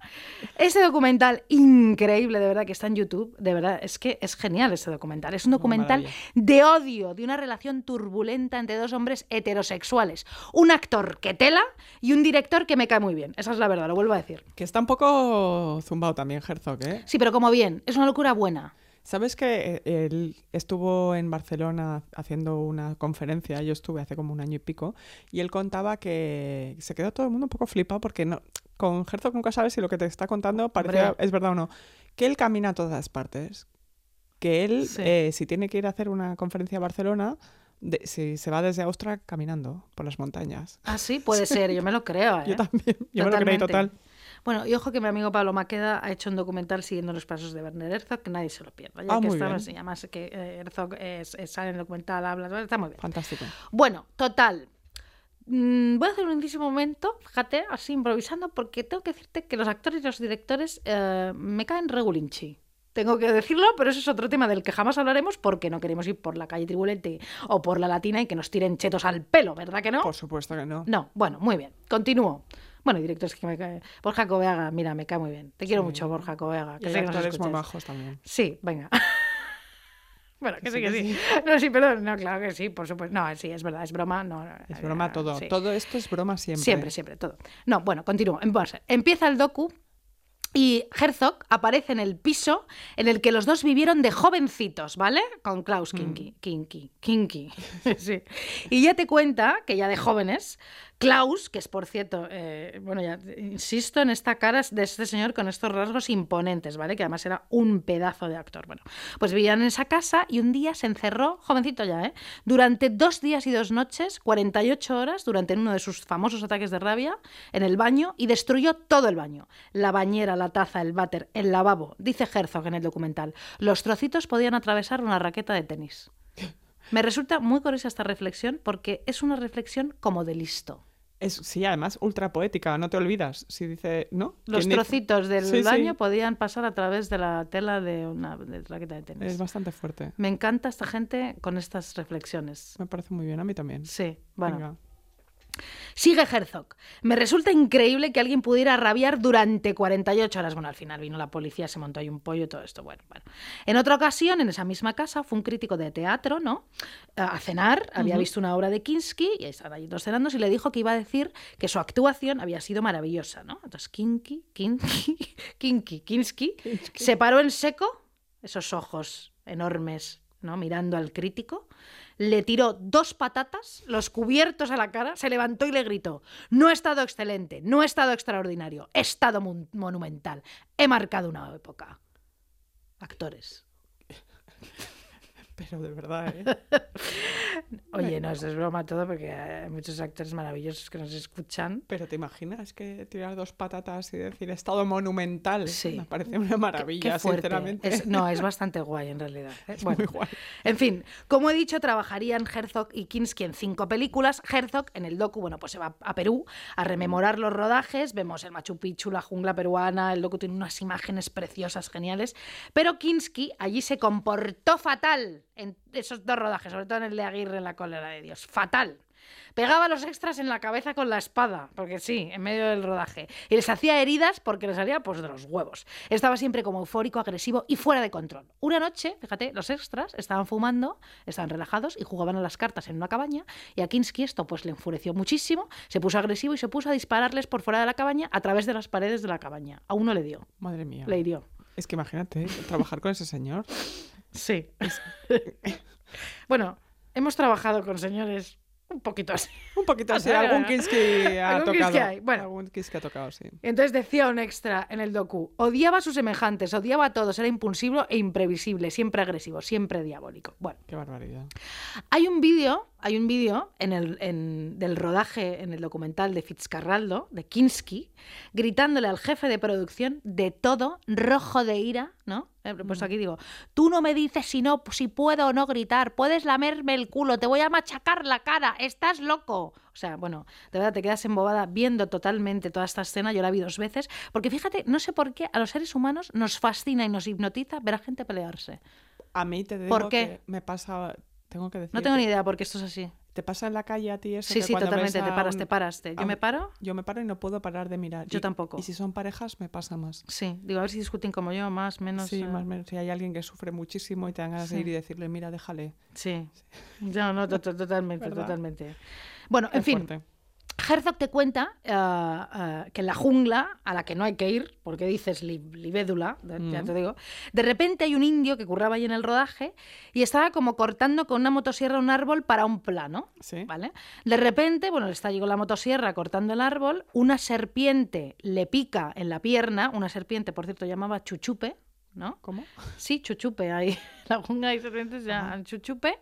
Este documental increíble, de verdad, que está en YouTube, de verdad, es que es genial este documental. Es un documental de odio, de una relación turbulenta entre dos hombres heterosexuales. Un actor que tela y un director que me cae muy bien. Esa es la verdad, lo vuelvo a decir. Que está un poco zumbado también Herzog, ¿eh? Sí, pero como bien, es una locura buena. ¿Sabes que eh, él estuvo en Barcelona haciendo una conferencia? Yo estuve hace como un año y pico. Y él contaba que se quedó todo el mundo un poco flipado porque no, con Herzog nunca sabes si lo que te está contando Hombre. es verdad o no. Que él camina a todas partes. Que él, Sí. eh, si tiene que ir a hacer una conferencia a Barcelona, de- si se va desde Austria caminando por las montañas. Ah, sí, puede ser, yo me lo creo. ¿eh? Yo también, yo me lo creí Totalmente. total. Bueno, y ojo que mi amigo Pablo Maqueda ha hecho un documental siguiendo los pasos de Werner Herzog, que nadie se lo pierda. Ya Ah, que estamos, y además que eh, Herzog es- es- sale en el documental, habla, está muy bien. Fantástico. Bueno, total. Mm, voy a hacer un inciso momento, fíjate, así improvisando, porque tengo que decirte que los actores y los directores eh, me caen regulinchi. Tengo que decirlo, pero eso es otro tema del que jamás hablaremos porque no queremos ir por la calle Tribulete o por la Latina y que nos tiren chetos al pelo, ¿verdad que no? Por supuesto que no. No, bueno, muy bien. Continúo. Bueno, y directores que me cae. Borja Coveaga, mira, me cae muy bien. Te quiero mucho, Borja Coveaga. Y Que actores muy majos también. Sí, venga. bueno, que sí, Sí, que sí. No, sí, perdón. No, claro que sí, por supuesto. No, sí, es verdad, es broma. No, Es broma eh, todo. sí. Todo esto es broma siempre. Siempre, siempre, todo. No, bueno, continúo. Empieza el docu y Herzog aparece en el piso en el que los dos vivieron de jovencitos, ¿vale? Con Klaus Kinky. Kinky. Kinky. sí. Y ya te cuenta que ya de jóvenes, Klaus, que es por cierto, eh, bueno, ya insisto en esta cara de este señor con estos rasgos imponentes, ¿vale? Que además era un pedazo de actor. Bueno, pues vivían en esa casa y un día se encerró, jovencito ya, ¿eh? Durante dos días y dos noches, 48 horas, durante uno de sus famosos ataques de rabia, en el baño y destruyó todo el baño. La bañera, la taza, el váter, el lavabo. Dice Herzog en el documental. Los trocitos podían atravesar una raqueta de tenis. Me resulta muy curiosa esta reflexión porque es una reflexión como de listo. Es, sí, además ultra poética, no te olvidas. Si dice, ¿no? Los trocitos del Sí, sí. baño podían pasar a través de la tela de una de raqueta de tenis. Es bastante fuerte. Me encanta esta gente con estas reflexiones. Me parece muy bien, a mí también. Sí, bueno. Venga. Sigue Herzog. Me resulta increíble que alguien pudiera rabiar durante 48 horas. Bueno, al final vino la policía, se montó ahí un pollo y todo esto. Bueno, bueno. En otra ocasión, en esa misma casa, fue un crítico de teatro, ¿no? A cenar, había visto una obra de Kinski y estaban allí todos cenando y le dijo que iba a decir que su actuación había sido maravillosa, ¿no? Entonces, Kinky, Kinky, Kinky, Kinski, se paró en seco, esos ojos enormes, ¿no? Mirando al crítico le tiró dos patatas, los cubiertos a la cara, se levantó y le gritó, no he estado excelente, no he estado extraordinario, he estado mon- monumental, he marcado una época. Actores. Pero de verdad, ¿eh? Oye, no, eso es broma todo porque hay muchos actores maravillosos que nos escuchan. Pero te imaginas que tirar dos patatas y decir estado monumental. Sí. Me parece una maravilla, Qué sinceramente. Es- no, es bastante guay en realidad. ¿eh? Bueno, muy guay. En fin, como he dicho, trabajarían Herzog y Kinski en cinco películas. Herzog en el docu, bueno, pues se va a Perú a rememorar los rodajes. Vemos el Machu Picchu, la jungla peruana. El docu tiene unas imágenes preciosas, geniales. Pero Kinski allí se comportó fatal en esos dos rodajes, sobre todo en el de Aguirre en la cólera de Dios. Fatal. Pegaba a los extras en la cabeza con la espada, porque sí, en medio del rodaje. Y les hacía heridas porque les salía pues de los huevos. Estaba siempre como eufórico, agresivo y fuera de control. Una noche, fíjate, los extras estaban fumando, estaban relajados y jugaban a las cartas en una cabaña. Y a Kinski esto pues le enfureció muchísimo, se puso agresivo y se puso a dispararles por fuera de la cabaña a través de las paredes de la cabaña. A uno le dio, Madre mía. le hirió. Es que imagínate, trabajar con ese señor. Sí. bueno, hemos trabajado con señores un poquito así. Un poquito así, algún Kinski ha algún tocado. Hay, bueno. Algún Kinski ha tocado, sí. Entonces decía un extra en el docu, odiaba a sus semejantes, odiaba a todos, era impulsivo e imprevisible, siempre agresivo, siempre diabólico. Bueno, Qué barbaridad. hay un vídeo, hay un vídeo en el, en- del rodaje en el documental de Fitzcarraldo, de Kinski, gritándole al jefe de producción de todo, rojo de ira, ¿no? He puesto aquí digo, tú no me dices si no, si puedo o no gritar, puedes lamerme el culo, te voy a machacar la cara, estás loco. O sea, bueno, de verdad te quedas embobada viendo totalmente toda esta escena, yo la vi dos veces, porque fíjate, no sé por qué a los seres humanos nos fascina y nos hipnotiza ver a gente pelearse. A mí te digo ¿Por qué? que me pasa... Tengo que decir... No tengo ni idea por qué esto es así. ¿Te pasa en la calle a ti eso? Sí, que sí, totalmente, te paras, un- te paras. te- Yo un- me paro, Yo me paro y no puedo parar de mirar. Yo Y- tampoco. Y si son parejas, me pasa más. sí, digo, a ver si discuten como yo, más, menos. sí, eh, más menos. Si hay alguien que sufre muchísimo y te dan ganas Sí. de ir y decirle, mira, déjale. Sí. No, no, to- totalmente, totalmente. Bueno, en Es fin, fuerte. Herzog te cuenta ah, ah, que en la jungla, a la que no hay que ir, porque dices li- libédula, de- ya Mm. te digo, de repente hay un indio que curraba ahí en el rodaje y estaba como cortando con una motosierra un árbol para un plano. Sí. ¿Vale? De repente, bueno, está allí con la motosierra cortando el árbol, una serpiente le pica en la pierna, una serpiente, por cierto, llamaba chuchupe, ¿no? ¿Cómo? Sí, chuchupe, ahí en la jungla hay serpientes ya chuchupe.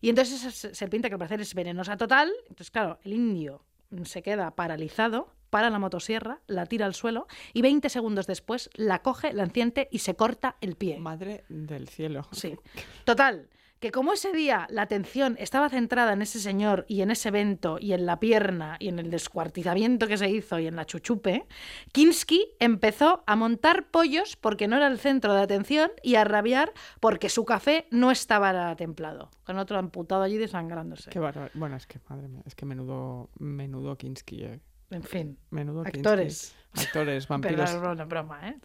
Y entonces esa se- serpiente que al parecer es venenosa total, entonces claro, el indio se queda paralizado, para la motosierra, la tira al suelo y 20 segundos después la coge, la enciende y se corta el pie. Madre del cielo. Sí. Total, que como ese día la atención estaba centrada en ese señor y en ese evento y en la pierna y en el descuartizamiento que se hizo y en la chuchupe, Kinski empezó a montar pollos porque no era el centro de atención y a rabiar porque su café no estaba templado, con otro amputado allí desangrándose. Qué Bueno, es que, madre mía, es que menudo, menudo Kinski, eh. En fin, Menudo Kinski. actores. Actores, Pero vampiros. broma, ¿eh?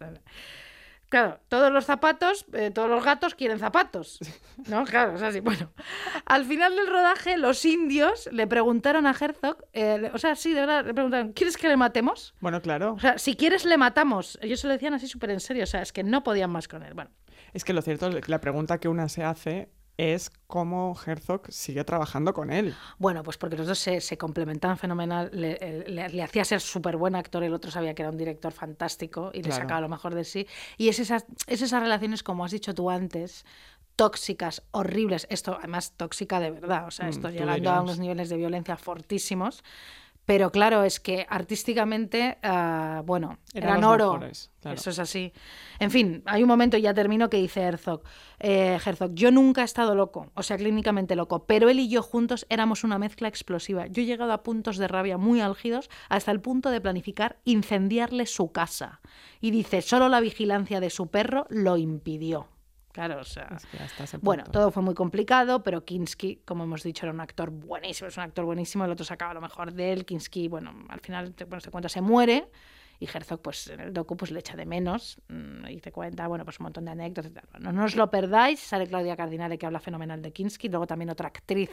Claro, todos los zapatos, eh, todos los gatos quieren zapatos. ¿No? Claro, es así. Bueno, al final del rodaje, los indios le preguntaron a Herzog, eh, le- o sea, sí, de verdad, le preguntaron, ¿quieres que le matemos? Bueno, claro. O sea, si quieres, le matamos. Ellos se lo decían así súper en serio, o sea, es que no podían más con él. Bueno, Es que lo cierto es que la pregunta que una se hace es cómo Herzog sigue trabajando con él. Bueno, pues porque los dos se, se complementaban fenomenal. Le, le- le hacía ser súper buen actor, el otro sabía que era un director fantástico y le Claro. sacaba lo mejor de sí. Y es esas, es esas relaciones, como has dicho tú antes, tóxicas, horribles. Esto, además, tóxica de verdad. O sea, Mm, esto tú llegando a unos niveles de violencia fortísimos. Pero claro, es que artísticamente, ah, bueno, Eran oro. mejores, claro. Eso es así. En fin, hay un momento, y ya termino, que dice Herzog, eh, Herzog, yo nunca he estado loco, o sea, clínicamente loco, pero él y yo juntos éramos una mezcla explosiva. Yo he llegado a puntos de rabia muy álgidos hasta el punto de planificar incendiarle su casa. Y dice, solo la vigilancia de su perro lo impidió. Claro, o sea... Es que hasta ese Bueno, todo fue muy complicado, pero Kinski, como hemos dicho, era un actor buenísimo, es un actor buenísimo, el otro sacaba lo mejor de él, Kinski, bueno, al final, te, bueno, te cuenta, se muere, y Herzog, pues en el docu, pues le echa de menos, mm, y te cuenta, bueno, pues un montón de anécdotas y tal. Bueno, no os lo perdáis, sale Claudia Cardinale, que habla fenomenal de Kinski, luego también otra actriz,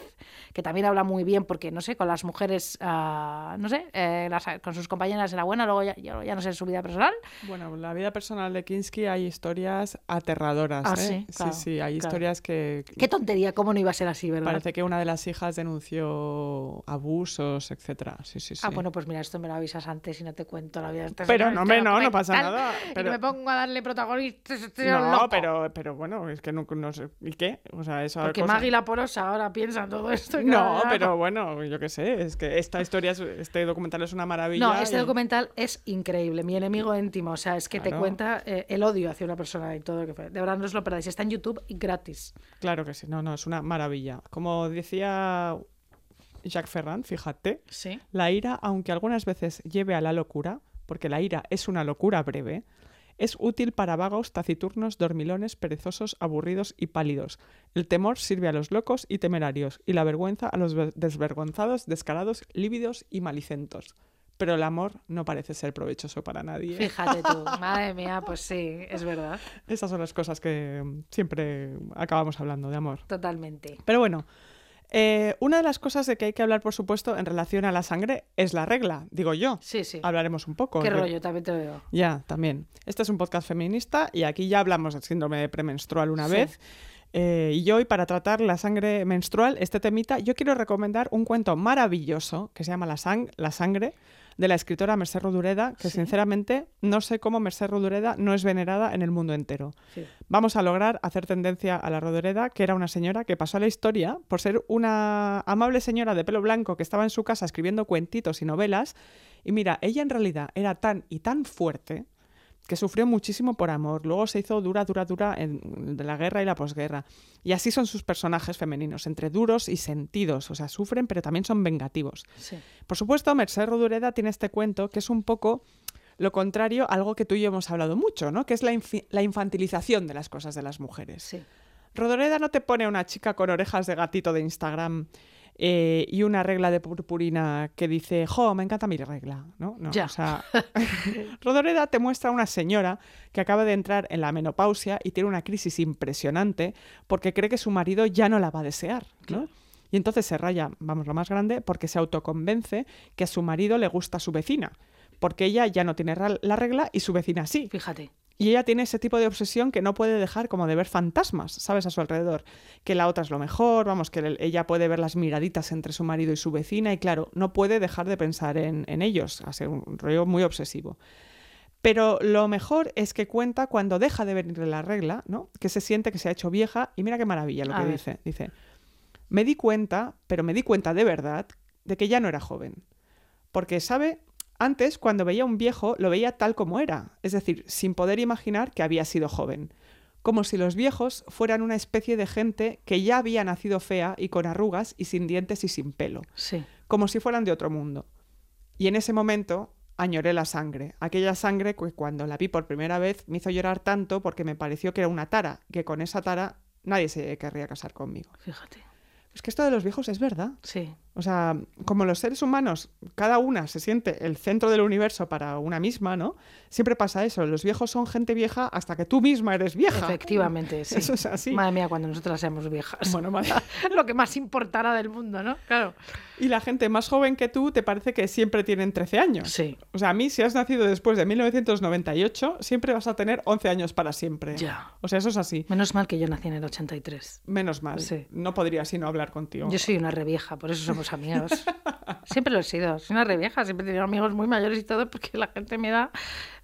que también habla muy bien, porque, no sé, con las mujeres, ah, no sé, eh, las- con sus compañeras era buena, luego ya, ya, ya no sé, su vida personal, Bueno, en la vida personal de Kinski hay historias aterradoras. Ah, ¿eh? sí, claro, sí, hay claro. historias que qué tontería, cómo no iba a ser así, ¿verdad? parece que una de las hijas denunció abusos, etcétera. Sí, sí, sí. Ah, bueno, pues mira, esto me lo avisas antes y no te cuento la vida. Pero no, hombre, no, no pasa nada, Y pero- me pongo a darle protagonistas. estoy No, pero, pero bueno, es que no, no sé. ¿Y qué? O sea, esa Porque cosa- Maggie la porosa ahora piensa en todo esto. y No, pero bueno, yo qué sé, es que esta historia, es- este documental es una maravilla. No, este y- documental es increíble. Mi enemigo íntimo. O sea, es que te cuenta eh, el odio hacia una persona y todo lo que fue. De verdad, no os lo perdáis. Está en YouTube y gratis. Claro que sí, no, no, es una maravilla. Como decía Jacques Ferrand, fíjate, Sí. la ira, aunque algunas veces lleve a la locura, porque la ira es una locura breve, es útil para vagos, taciturnos, dormilones, perezosos, aburridos y pálidos. El temor sirve a los locos y temerarios, y la vergüenza a los ver- desvergonzados, descarados, lívidos y malicentos. Pero el amor no parece ser provechoso para nadie. Fíjate tú. Madre mía, pues sí, es verdad. Esas son las cosas que siempre acabamos hablando de amor. Totalmente. Pero bueno, eh, una de las cosas de que hay que hablar, por supuesto, en relación a la sangre es la regla, digo yo. Sí, sí. Hablaremos un poco. Qué rollo, también te lo digo. Ya, también. Este es un podcast feminista y aquí ya hablamos del síndrome de premenstrual una Sí. vez. Eh, y hoy, para tratar la sangre menstrual, este temita, yo quiero recomendar un cuento maravilloso que se llama La, sang- la sangre, de la escritora Mercè Rodoreda, que Sí. sinceramente no sé cómo Mercè Rodoreda no es venerada en el mundo entero. Sí. Vamos a lograr hacer tendencia a la Rodoreda, que era una señora que pasó a la historia por ser una amable señora de pelo blanco que estaba en su casa escribiendo cuentitos y novelas. Y mira, ella en realidad era tan y tan fuerte que sufrió muchísimo por amor. Luego se hizo dura, dura, dura en la guerra y la posguerra. Y así son sus personajes femeninos, entre duros y sentidos. O sea, sufren, pero también son vengativos. Sí. Por supuesto, Merced Rodoreda tiene este cuento que es un poco lo contrario a algo que tú y yo hemos hablado mucho, ¿no? Que es la, infantilización de las cosas de las mujeres. Sí. Rodoreda no te pone a una chica con orejas de gatito de Instagram eh, y una regla de purpurina que dice, jo, me encanta mi regla, ¿no? no Ya. O sea, Rodoreda te muestra a una señora que acaba de entrar en la menopausia y tiene una crisis impresionante porque cree que su marido ya no la va a desear, ¿no? Y entonces se raya, vamos, lo más grande, porque se autoconvence que a su marido le gusta su vecina, porque ella ya no tiene la regla y su vecina sí. Fíjate. Y ella tiene ese tipo de obsesión que no puede dejar como de ver fantasmas, ¿sabes? A su alrededor. Que la otra es lo mejor, vamos, que el- ella puede ver las miraditas entre su marido y su vecina y claro, no puede dejar de pensar en, en ellos, ser un rollo muy obsesivo. Pero lo mejor es que cuenta cuando deja de venirle la regla, ¿no? Que se siente que se ha hecho vieja y mira qué maravilla lo A que ver. dice. Dice, me di cuenta, pero me di cuenta de verdad, de que ya no era joven. Porque, ¿sabe? Antes, cuando veía a un viejo, lo veía tal como era, es decir, sin poder imaginar que había sido joven. Como si los viejos fueran una especie de gente que ya había nacido fea y con arrugas y sin dientes y sin pelo, Sí. como si fueran de otro mundo. Y en ese momento añoré la sangre, aquella sangre que cuando la vi por primera vez me hizo llorar tanto porque me pareció que era una tara, que con esa tara nadie se querría casar conmigo. Fíjate. Es que esto de los viejos es verdad. Sí. O sea, como los seres humanos, cada una se siente el centro del universo para una misma, ¿no? Siempre pasa eso. Los viejos son gente vieja hasta que tú misma eres vieja. Efectivamente, sí. Eso es así. Madre mía, cuando nosotras seamos viejas. Bueno, vale. Lo que más importará del mundo, ¿no? Claro. Y la gente más joven que tú te parece que siempre tienen 13 años. Sí. O sea, a mí, si has nacido después de 1998, siempre vas a tener 11 años para siempre. Ya. O sea, eso es así. Menos mal que yo nací en el 83. Menos mal. Sí. No podría sino hablar contigo. Yo soy una revieja, por eso somos amigos. Siempre lo he sido. Soy una revieja, siempre he tenido amigos muy mayores y todo porque la gente me da.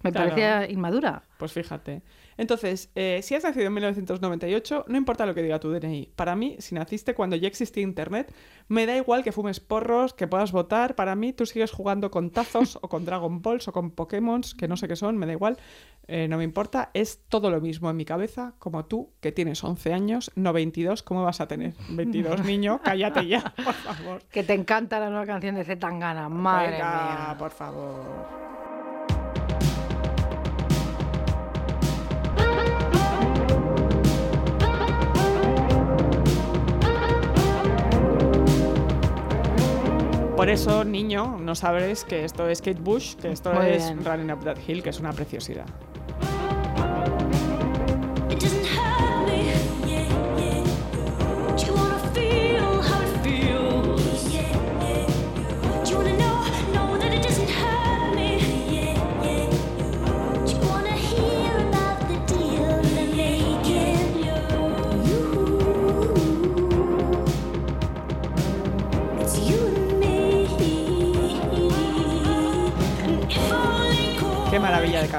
Me Claro. parecía inmadura. Pues fíjate. Entonces, eh, si has nacido en 1998, no importa lo que diga tu DNI. Para mí, si naciste cuando ya existía Internet, me da igual que fumes porros, que puedas votar. Para mí, tú sigues jugando con tazos o con Dragon Balls o con Pokémon, que no sé qué son, me da igual. Eh, no me importa. Es todo lo mismo en mi cabeza, como tú, que tienes 11 años, no 22. ¿Cómo vas a tener 22, niño? Cállate ya, por favor. Que te encanta la nueva canción de Zetangana. Madre Venga, mía. por favor. Por eso, niño, no sabes que esto es Kate Bush, que esto Muy es bien. Running Up That Hill, que es una preciosidad.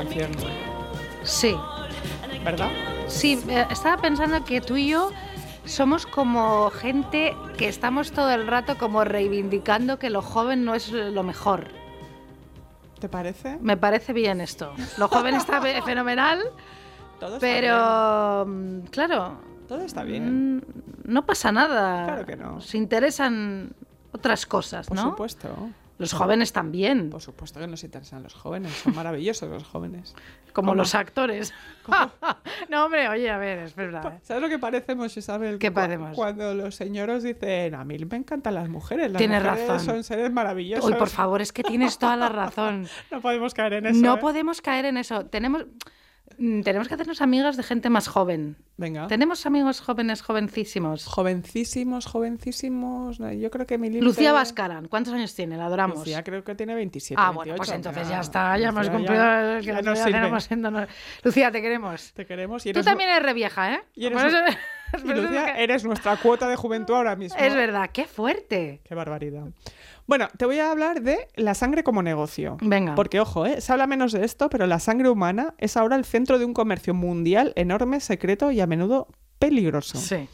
Canción, Sí, ¿verdad? sí, estaba pensando que tú y yo somos como gente que estamos todo el rato como reivindicando que lo joven no es lo mejor. ¿Te parece? Me parece bien esto. Lo joven está fe- fenomenal, Todo está pero mm, claro. Todo está bien. mm, no pasa nada. Claro que no. Se interesan otras cosas, Por ¿no? supuesto. Los jóvenes también, Por supuesto que nos interesan los jóvenes. Son maravillosos los jóvenes. como ¿Cómo? los actores. no, hombre, oye, a ver, es verdad. ¿eh? ¿Sabes lo que parecemos, Isabel? ¿Qué parecemos? Cuando los señores dicen, a mí me encantan las mujeres. Las Tienes mujeres razón. son seres maravillosos. Uy, por favor, es que tienes toda la razón. No podemos caer en eso. no ¿eh? podemos caer en eso. Tenemos, tenemos que hacernos amigas de gente más joven. Venga. Tenemos amigos jóvenes, jovencísimos. Jovencísimos, jovencísimos. Yo creo que mi límite- Lucía Vascaran, ¿cuántos años tiene? La adoramos. Lucía creo que tiene 27. ah, bueno, 28, pues entonces ya está, ya hemos cumplido ya- ya nos Lucía, te queremos. Te queremos y Tú también eres revieja, ¿eh? y eres Y Lucía, que- eres nuestra cuota de juventud ahora mismo. Es verdad, qué fuerte. Qué barbaridad. Bueno, te voy a hablar de la sangre como negocio. Venga. Porque, ojo, ¿eh? se habla menos de esto, pero la sangre humana es ahora el centro de un comercio mundial enorme, secreto y a menudo peligroso. Sí.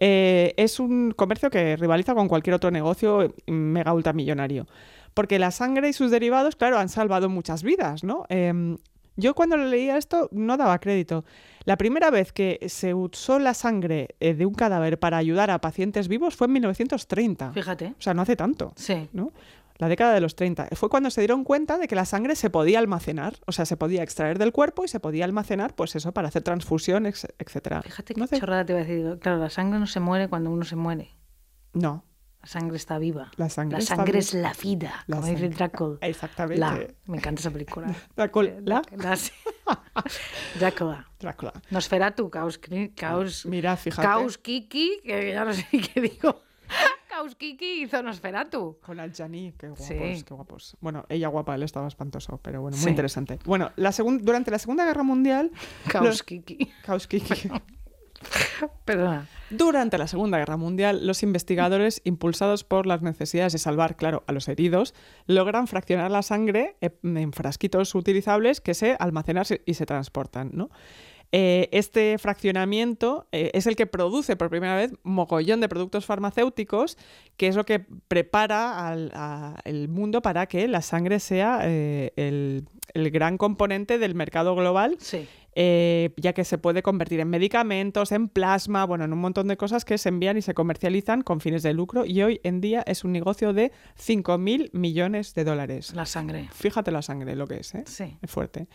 Eh, es un comercio que rivaliza con cualquier otro negocio mega ultramillonario. Porque la sangre y sus derivados, claro, han salvado muchas vidas, ¿no? Em, yo cuando lo leía esto no daba crédito. La primera vez que se usó la sangre eh, de un cadáver para ayudar a pacientes vivos fue en 1930. Fíjate. O sea, no hace tanto. Sí. ¿no? La década de los 30. Fue cuando se dieron cuenta de que la sangre se podía almacenar, o sea, se podía extraer del cuerpo y se podía almacenar, pues eso, para hacer transfusión, etcétera. Fíjate qué no, chorrada te iba a decir. Claro, la sangre no se muere cuando uno se muere. no, sangre está viva. La sangre La está sangre viva. es la vida, La como dice Drácula. Exactamente. La. Me encanta esa película. Drácula. ¿La? La- sí. Drácula. Drácula. Nosferatu, Caus, Caus, Mira, fíjate. Caus Kiki, que ya no sé qué digo. Caus Kiki hizo Nosferatu. Con Aljani, qué guapos, Sí. qué guapos. Bueno, ella guapa, él estaba espantoso, pero bueno, muy Sí. interesante. Bueno, la durante la Segunda Guerra Mundial... Caus los- Kiki. Kauskiki. Perdona. Durante la Segunda Guerra Mundial, los investigadores, impulsados por las necesidades de salvar, claro, a los heridos, logran fraccionar la sangre en frasquitos utilizables que se almacenan y se transportan, ¿no? Eh, este fraccionamiento eh, es el que produce por primera vez mogollón de productos farmacéuticos, que es lo que prepara al a- el mundo para que la sangre sea eh, el, el gran componente del mercado global Sí. eh, ya que se puede convertir en medicamentos, en plasma, bueno, en un montón de cosas que se envían y se comercializan con fines de lucro y hoy en día es un negocio de 5.000 millones de dólares. La sangre. Fíjate la sangre, lo que es, ¿eh? Sí. Es fuerte.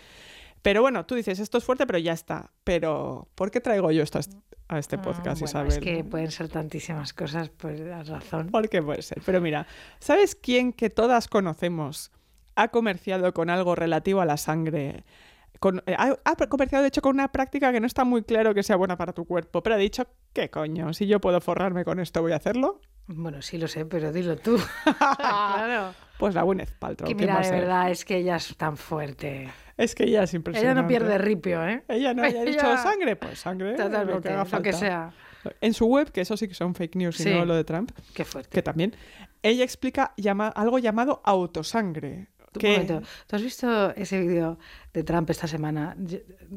Pero bueno, tú dices, esto es fuerte, pero ya está. Pero, ¿por qué traigo yo esto a est- a este Ah, podcast, bueno, Isabel? Es que pueden ser tantísimas cosas, pues has razón. ¿Por qué puede ser? Pero mira, ¿sabes quién que todas conocemos ha comerciado con algo relativo a la sangre? Con- eh, ha, ha comerciado, de hecho, con una práctica que no está muy claro que sea buena para tu cuerpo, pero ha dicho, ¿qué coño? Si yo puedo forrarme con esto, voy a hacerlo. Bueno, sí lo sé, pero dilo tú. claro. Pues la Gwyneth Paltrow. Que ¿quién mira, de verdad, es que ella es tan fuerte. Es que ella es Ella impresionante. no pierde ripio, ¿eh? Ella no, ella ha dicho Ella- sangre, pues sangre, Totalmente, lo que haga lo que falta. sea. En su web, que eso sí que son fake news y Sí. no lo de Trump, Qué fuerte. que también, ella explica llama, algo llamado autosangre. Tú, un momento, ¿tú has visto ese vídeo de Trump esta semana?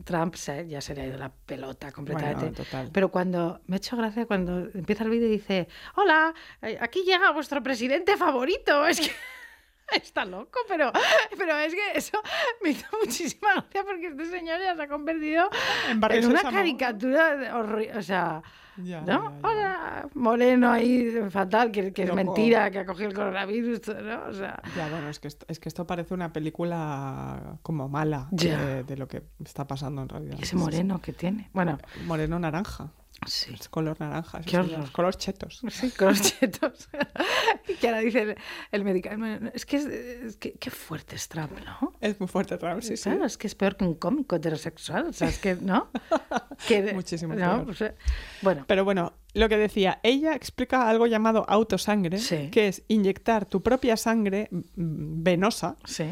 Trump se- ya se le ha ido la pelota completamente. Bueno, total. Pero cuando me ha hecho gracia cuando empieza el vídeo y dice, hola, eh, aquí llega vuestro presidente favorito. Es que está loco, pero, pero es que eso me hizo muchísima gracia porque este señor ya se ha convertido En una caricatura de horri- O sea, Ya, ¿no? ya, ya. Hola, moreno ahí, fatal, que, que es mentira, que ha cogido el coronavirus, ¿no? O sea... Ya, bueno, es que, esto, es que esto parece una película como mala de lo que está pasando en realidad. ¿Y ese moreno que tiene? Bueno, Moreno naranja. Sí. Es color naranja. Qué horror. Color chetos. Sí, con los chetos. y que ahora dice el, el medicamento. Es que, es, es que qué fuerte es Trump, ¿no? Es muy fuerte Trump, sí, es que es peor que un cómico heterosexual. O sea, es que, ¿no? Que- Muchísimo ¿no? peor. Bueno, Pero bueno, lo que decía, ella explica algo llamado autosangre, Sí. que es inyectar tu propia sangre mm, venosa sí.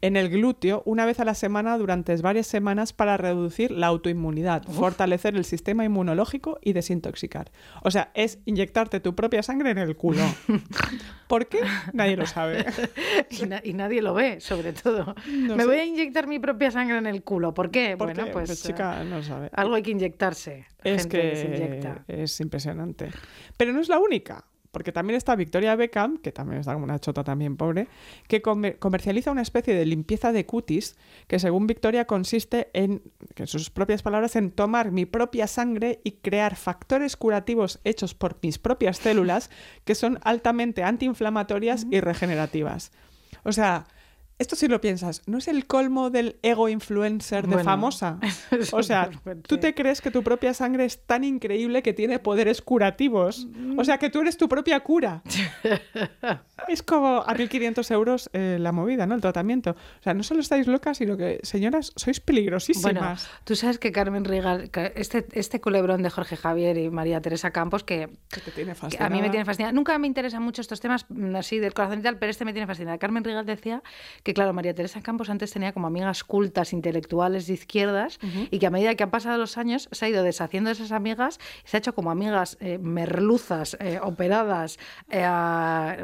En el glúteo una vez a la semana durante varias semanas para reducir la autoinmunidad, fortalecer el sistema inmunológico y desintoxicar. O sea, es inyectarte tu propia sangre en el culo. ¿Por qué? Nadie lo sabe. Y, na- y nadie lo ve, sobre todo. No Me sé. voy a inyectar mi propia sangre en el culo. ¿Por qué? ¿Por bueno, qué? pues, Pues, chica, no sabe. algo hay que inyectarse. Es Gente se que inyecta. es impresionante. Pero no es la única, porque también está Victoria Beckham, que también está como una chota también pobre, que comer- comercializa una especie de limpieza de cutis que según Victoria consiste en, que en sus propias palabras, en tomar mi propia sangre y crear factores curativos hechos por mis propias células que son altamente antiinflamatorias y regenerativas. O sea... Esto si lo piensas, ¿no es el colmo del ego influencer de Bueno, famosa? O sea, tú te crees que tu propia sangre es tan increíble que tiene poderes curativos. O sea, que tú eres tu propia cura. es como a 1.500 euros eh, la movida, ¿no? El tratamiento. O sea, no solo estáis locas, sino que, señoras, sois peligrosísimas. Bueno, tú sabes que Carmen Rigal, este, este culebrón de Jorge Javier y María Teresa Campos, que, que te tiene que a mí me tiene fascinada. Nunca me interesan mucho estos temas mm, así del corazón y tal, pero este me tiene fascinada. Carmen Rigal decía que, claro, María Teresa Campos antes tenía como amigas cultas, intelectuales de izquierdas, y que a medida que han pasado los años se ha ido deshaciendo de esas amigas se ha hecho como amigas eh, merluzas, eh, operadas, eh,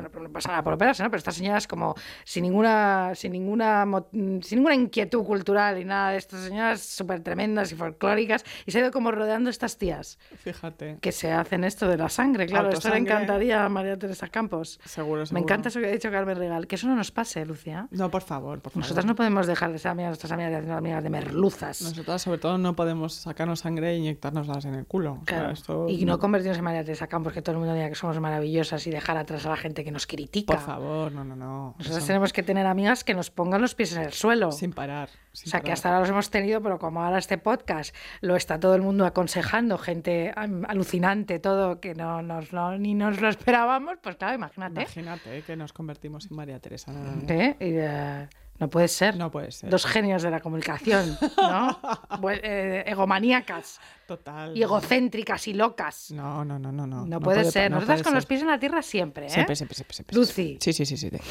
no pasa nada por operarse, ¿no? Pero estas señoras como sin ninguna, sin ninguna, sin ninguna inquietud cultural y nada de estas señoras súper tremendas y folclóricas, y se ha ido como rodeando estas tías Fíjate. que se hacen esto de la sangre, claro, esto le encantaría a María Teresa Campos. Seguro, Me seguro. encanta eso que ha dicho Carmen Regal, que eso no nos pase, Lucia. No, por favor, por favor. Nosotras no podemos dejar de ser amigas, nuestras amigas de hacernos amigas de merluzas. Nosotras, sobre todo, no podemos sacarnos sangre e inyectárnoslas en el culo. O sea, Claro. esto- Y no convertirnos en María Teresa Campos, que todo el mundo diga que somos maravillosas y dejar atrás a la gente que nos critica. Por favor, no, no, no. Nosotras Eso- tenemos que tener amigas que nos pongan los pies en el suelo. Sin parar. O sea, que hasta ahora los hemos tenido, pero como ahora este podcast lo está todo el mundo aconsejando, gente alucinante, todo, que no, nos lo- ni nos lo esperábamos, pues claro, imagínate. Imagínate que nos convertimos en María Teresa. ¿Eh? Y, eh, no puede ser. No puede ser. Dos genios de la comunicación, ¿no? Eh, egomaníacas Total. y egocéntricas y locas. No, no, no, no. No, No, puede, pa- ser. no Nosotras puede con los pies en la tierra siempre, ¿eh? Siempre, siempre, siempre, siempre. Lucy. Sí, sí, sí, sí. Te, te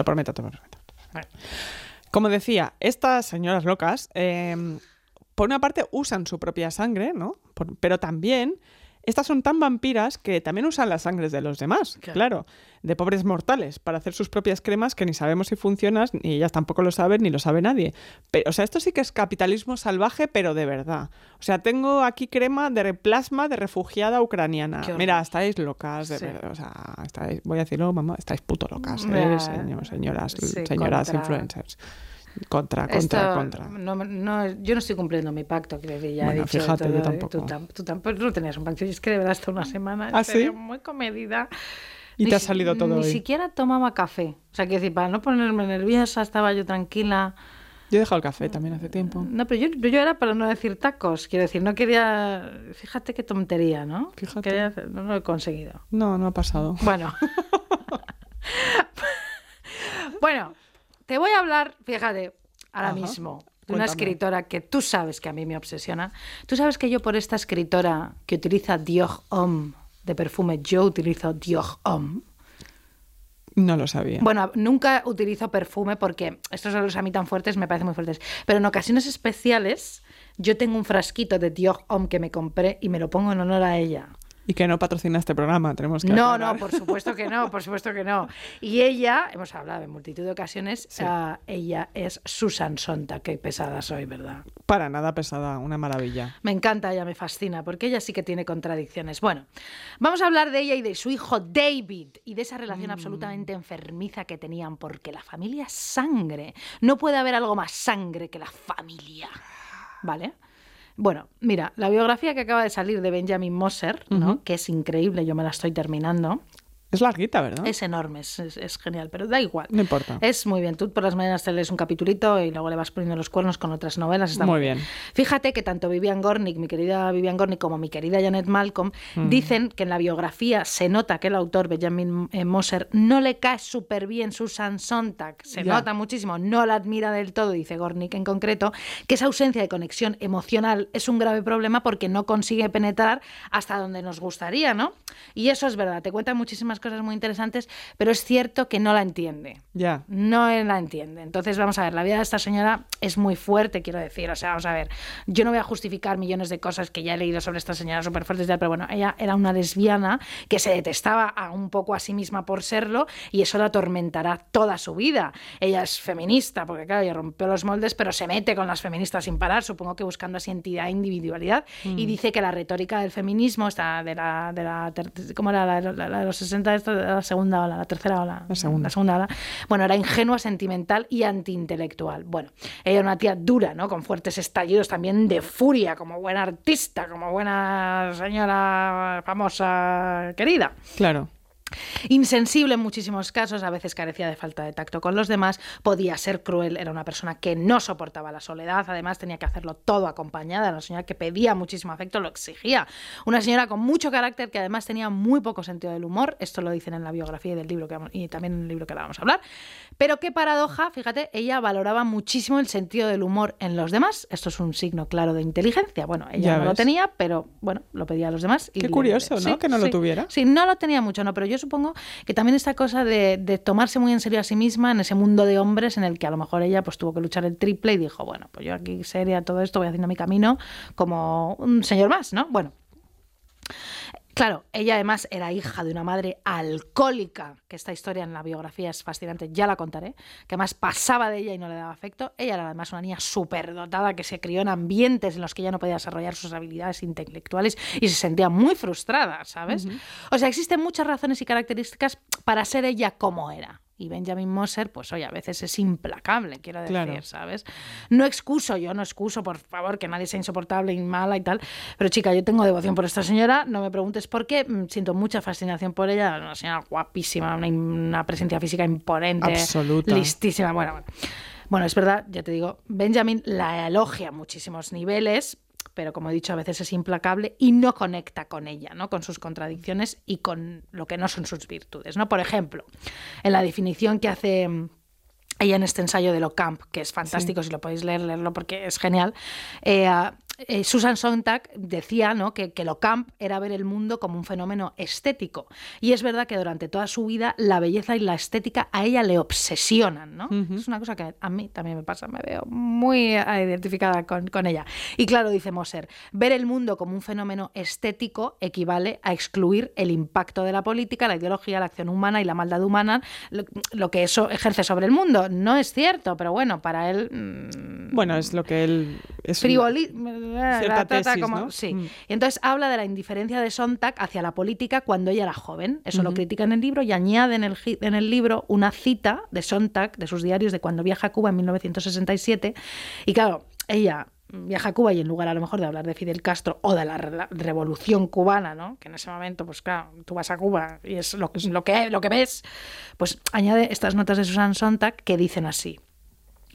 lo prometo, te lo prometo. Como decía, estas señoras locas, eh, por una parte usan su propia sangre, ¿no? Pero también estas son tan vampiras que también usan las sangres de los demás, Claro. claro. de pobres mortales, para hacer sus propias cremas que ni sabemos si funcionan, ni ellas tampoco lo saben, ni lo sabe nadie. Pero, o sea, esto sí que es capitalismo salvaje, pero de verdad. O sea, tengo aquí crema de plasma de refugiada ucraniana. Mira, estáis locas, de Sí. verdad. O sea, estáis, voy a decirlo, mamá, estáis puto locas, ¿eh? Señor- señoras, sí, señoras contra- influencers. Contra, contra, Esto, contra. No, no, yo no estoy cumpliendo mi pacto, quiero decir, ya he Bueno, dicho fíjate, todo, yo y tampoco. Tú, tam- tú tampoco no tenías un pacto, y es que de verdad hasta una semana, en ¿Ah, sí? muy comedida. Y Ni te ha salido todo Ni hoy. siquiera tomaba café. O sea, quiero decir, para no ponerme nerviosa, estaba yo tranquila. Yo he dejado el café también hace tiempo. No, pero yo, yo era para no decir tacos. Quiero decir, no quería. Fíjate qué tontería, ¿no? Fíjate. Quería no lo he conseguido. No, no ha pasado. Bueno. bueno, te voy a hablar, fíjate, ahora Ajá. mismo, de una Cuéntame. escritora que tú sabes que a mí me obsesiona. Tú sabes que yo por esta escritora que utiliza Dior Homme de perfume, yo utilizo Dior Homme. No lo sabía. Bueno, nunca utilizo perfume porque estos olores a mí tan fuertes me parecen muy fuertes. Pero en ocasiones especiales yo tengo un frasquito de Dior Homme que me compré y me lo pongo en honor a ella. Y que no patrocina este programa, tenemos que No, aclarar. no, por supuesto que no, por supuesto que no. Y ella, hemos hablado en multitud de ocasiones, ah, ella es Susan Sontag, qué pesada soy, ¿verdad? Para nada pesada, una maravilla. Me encanta, ella me fascina, porque ella sí que tiene contradicciones. Bueno, vamos a hablar de ella y de su hijo David y de esa relación absolutamente enfermiza que tenían, porque la familia es sangre. No puede haber algo más sangre que la familia. ¿Vale? Bueno, mira, la biografía que acaba de salir de Benjamin Moser, ¿no? que es increíble, yo me la estoy terminando. Es larguita, ¿verdad? Es enorme, es, es- es genial, pero da igual. No importa. Es muy bien. Tú por las mañanas te lees un capitulito y luego le vas poniendo los cuernos con otras novelas. Está Muy bien. Fíjate que tanto Vivian Gornick, mi querida Vivian Gornick, como mi querida Janet Malcolm, Mm. dicen que en la biografía se nota que el autor, Benjamin eh, Moser, no le cae súper bien Susan Sontag. Se nota muchísimo, no la admira del todo, dice Gornick en concreto, que esa ausencia de conexión emocional es un grave problema porque no consigue penetrar hasta donde nos gustaría, ¿no? Y eso es verdad. Te cuentan muchísimas cosas cosas muy interesantes, pero es cierto que no la entiende. Ya. No la entiende. Entonces, vamos a ver, la vida de esta señora es muy fuerte, quiero decir. O sea, vamos a ver, yo no voy a justificar millones de cosas que ya he leído sobre esta señora súper tal, pero bueno, ella era una lesbiana que se detestaba a un poco a sí misma por serlo y eso la atormentará toda su vida. Ella es feminista, porque claro, ella rompió los moldes, pero se mete con las feministas sin parar, supongo que buscando así entidad e individualidad. Y dice que la retórica del feminismo, está de la, de la ¿cómo era la, la- la de los 60, esta la segunda ola, la tercera ola? La segunda. La segunda ola. Bueno, era ingenua, sentimental y antiintelectual. Bueno, ella era una tía dura, ¿no? Con fuertes estallidos también de furia, como buena artista, como buena señora famosa querida. Claro. Insensible en muchísimos casos, a veces carecía de falta de tacto con los demás, podía ser cruel, era una persona que no soportaba la soledad, además tenía que hacerlo todo acompañada, era una señora que pedía muchísimo afecto, lo exigía. Una señora con mucho carácter que además tenía muy poco sentido del humor, esto lo dicen en la biografía y del libro que vamos- y también en el libro que ahora vamos a hablar. Pero qué paradoja, fíjate, ella valoraba muchísimo el sentido del humor en los demás. Esto es un signo claro de inteligencia. Bueno, ella Ya no lo tenía, pero bueno, lo pedía a los demás. y Qué curioso, ¿no? sí, Que no lo tuviera. Sí, no lo tenía mucho, no, pero yo supongo que también esta cosa de, tomarse muy en serio a sí misma en ese mundo de hombres en el que a lo mejor ella pues tuvo que luchar el triple y dijo, bueno, pues yo aquí seria todo esto, voy haciendo mi camino como un señor más, ¿no? Bueno. Claro, ella además era hija de una madre alcohólica, que esta historia en la biografía es fascinante, ya la contaré, que además pasaba de ella y no le daba afecto. Ella era además una niña superdotada que se crió en ambientes en los que ella no podía desarrollar sus habilidades intelectuales y se sentía muy frustrada, ¿sabes? O sea, existen muchas razones y características para ser ella como era. Y Benjamin Moser, pues oye, a veces es implacable, quiero decir, Claro. ¿sabes? No excuso, yo no excuso, por favor, que nadie sea insoportable y mala y tal. Pero chica, yo tengo devoción por esta señora, no me preguntes por qué, mm, siento mucha fascinación por ella, una señora guapísima, una, una presencia física imponente, Absoluta. listísima. Bueno, bueno. Bueno, es verdad, ya te digo, Benjamin la elogia a muchísimos niveles, pero como he dicho, a veces es implacable y no conecta con ella, ¿no? Con sus contradicciones y con lo que no son sus virtudes, ¿no? Por ejemplo, en la definición que hace mm, ella en este ensayo de Locamp, que es fantástico, si lo podéis leer, leerlo porque es genial. eh, eh, Susan Sontag decía ¿no? que, que Locamp era ver el mundo como un fenómeno estético. Y es verdad que durante toda su vida la belleza y la estética a ella le obsesionan. ¿no? Es una cosa que a mí también me pasa, me veo muy eh, identificada con, con ella. Y claro, dice Moser, ver el mundo como un fenómeno estético equivale a excluir el impacto de la política, la ideología, la acción humana y la maldad humana, lo, lo que eso ejerce sobre el mundo. No es cierto, pero bueno, para él... mm, Bueno, es lo que él. Es frivoli- cierta trata tesis, como- ¿no? sí. Mm. Y entonces habla de la indiferencia de Sontag hacia la política cuando ella era joven. Eso lo critica en el libro y añade en el, en el libro una cita de Sontag, de sus diarios, de cuando viaja a Cuba en 1967. Y claro, ella viaja a Cuba y en lugar a lo mejor de hablar de Fidel Castro o de la re- revolución cubana, ¿no? que en ese momento, pues claro, tú vas a Cuba y es lo, lo, que, lo que ves, pues añade estas notas de Susan Sontag que dicen así.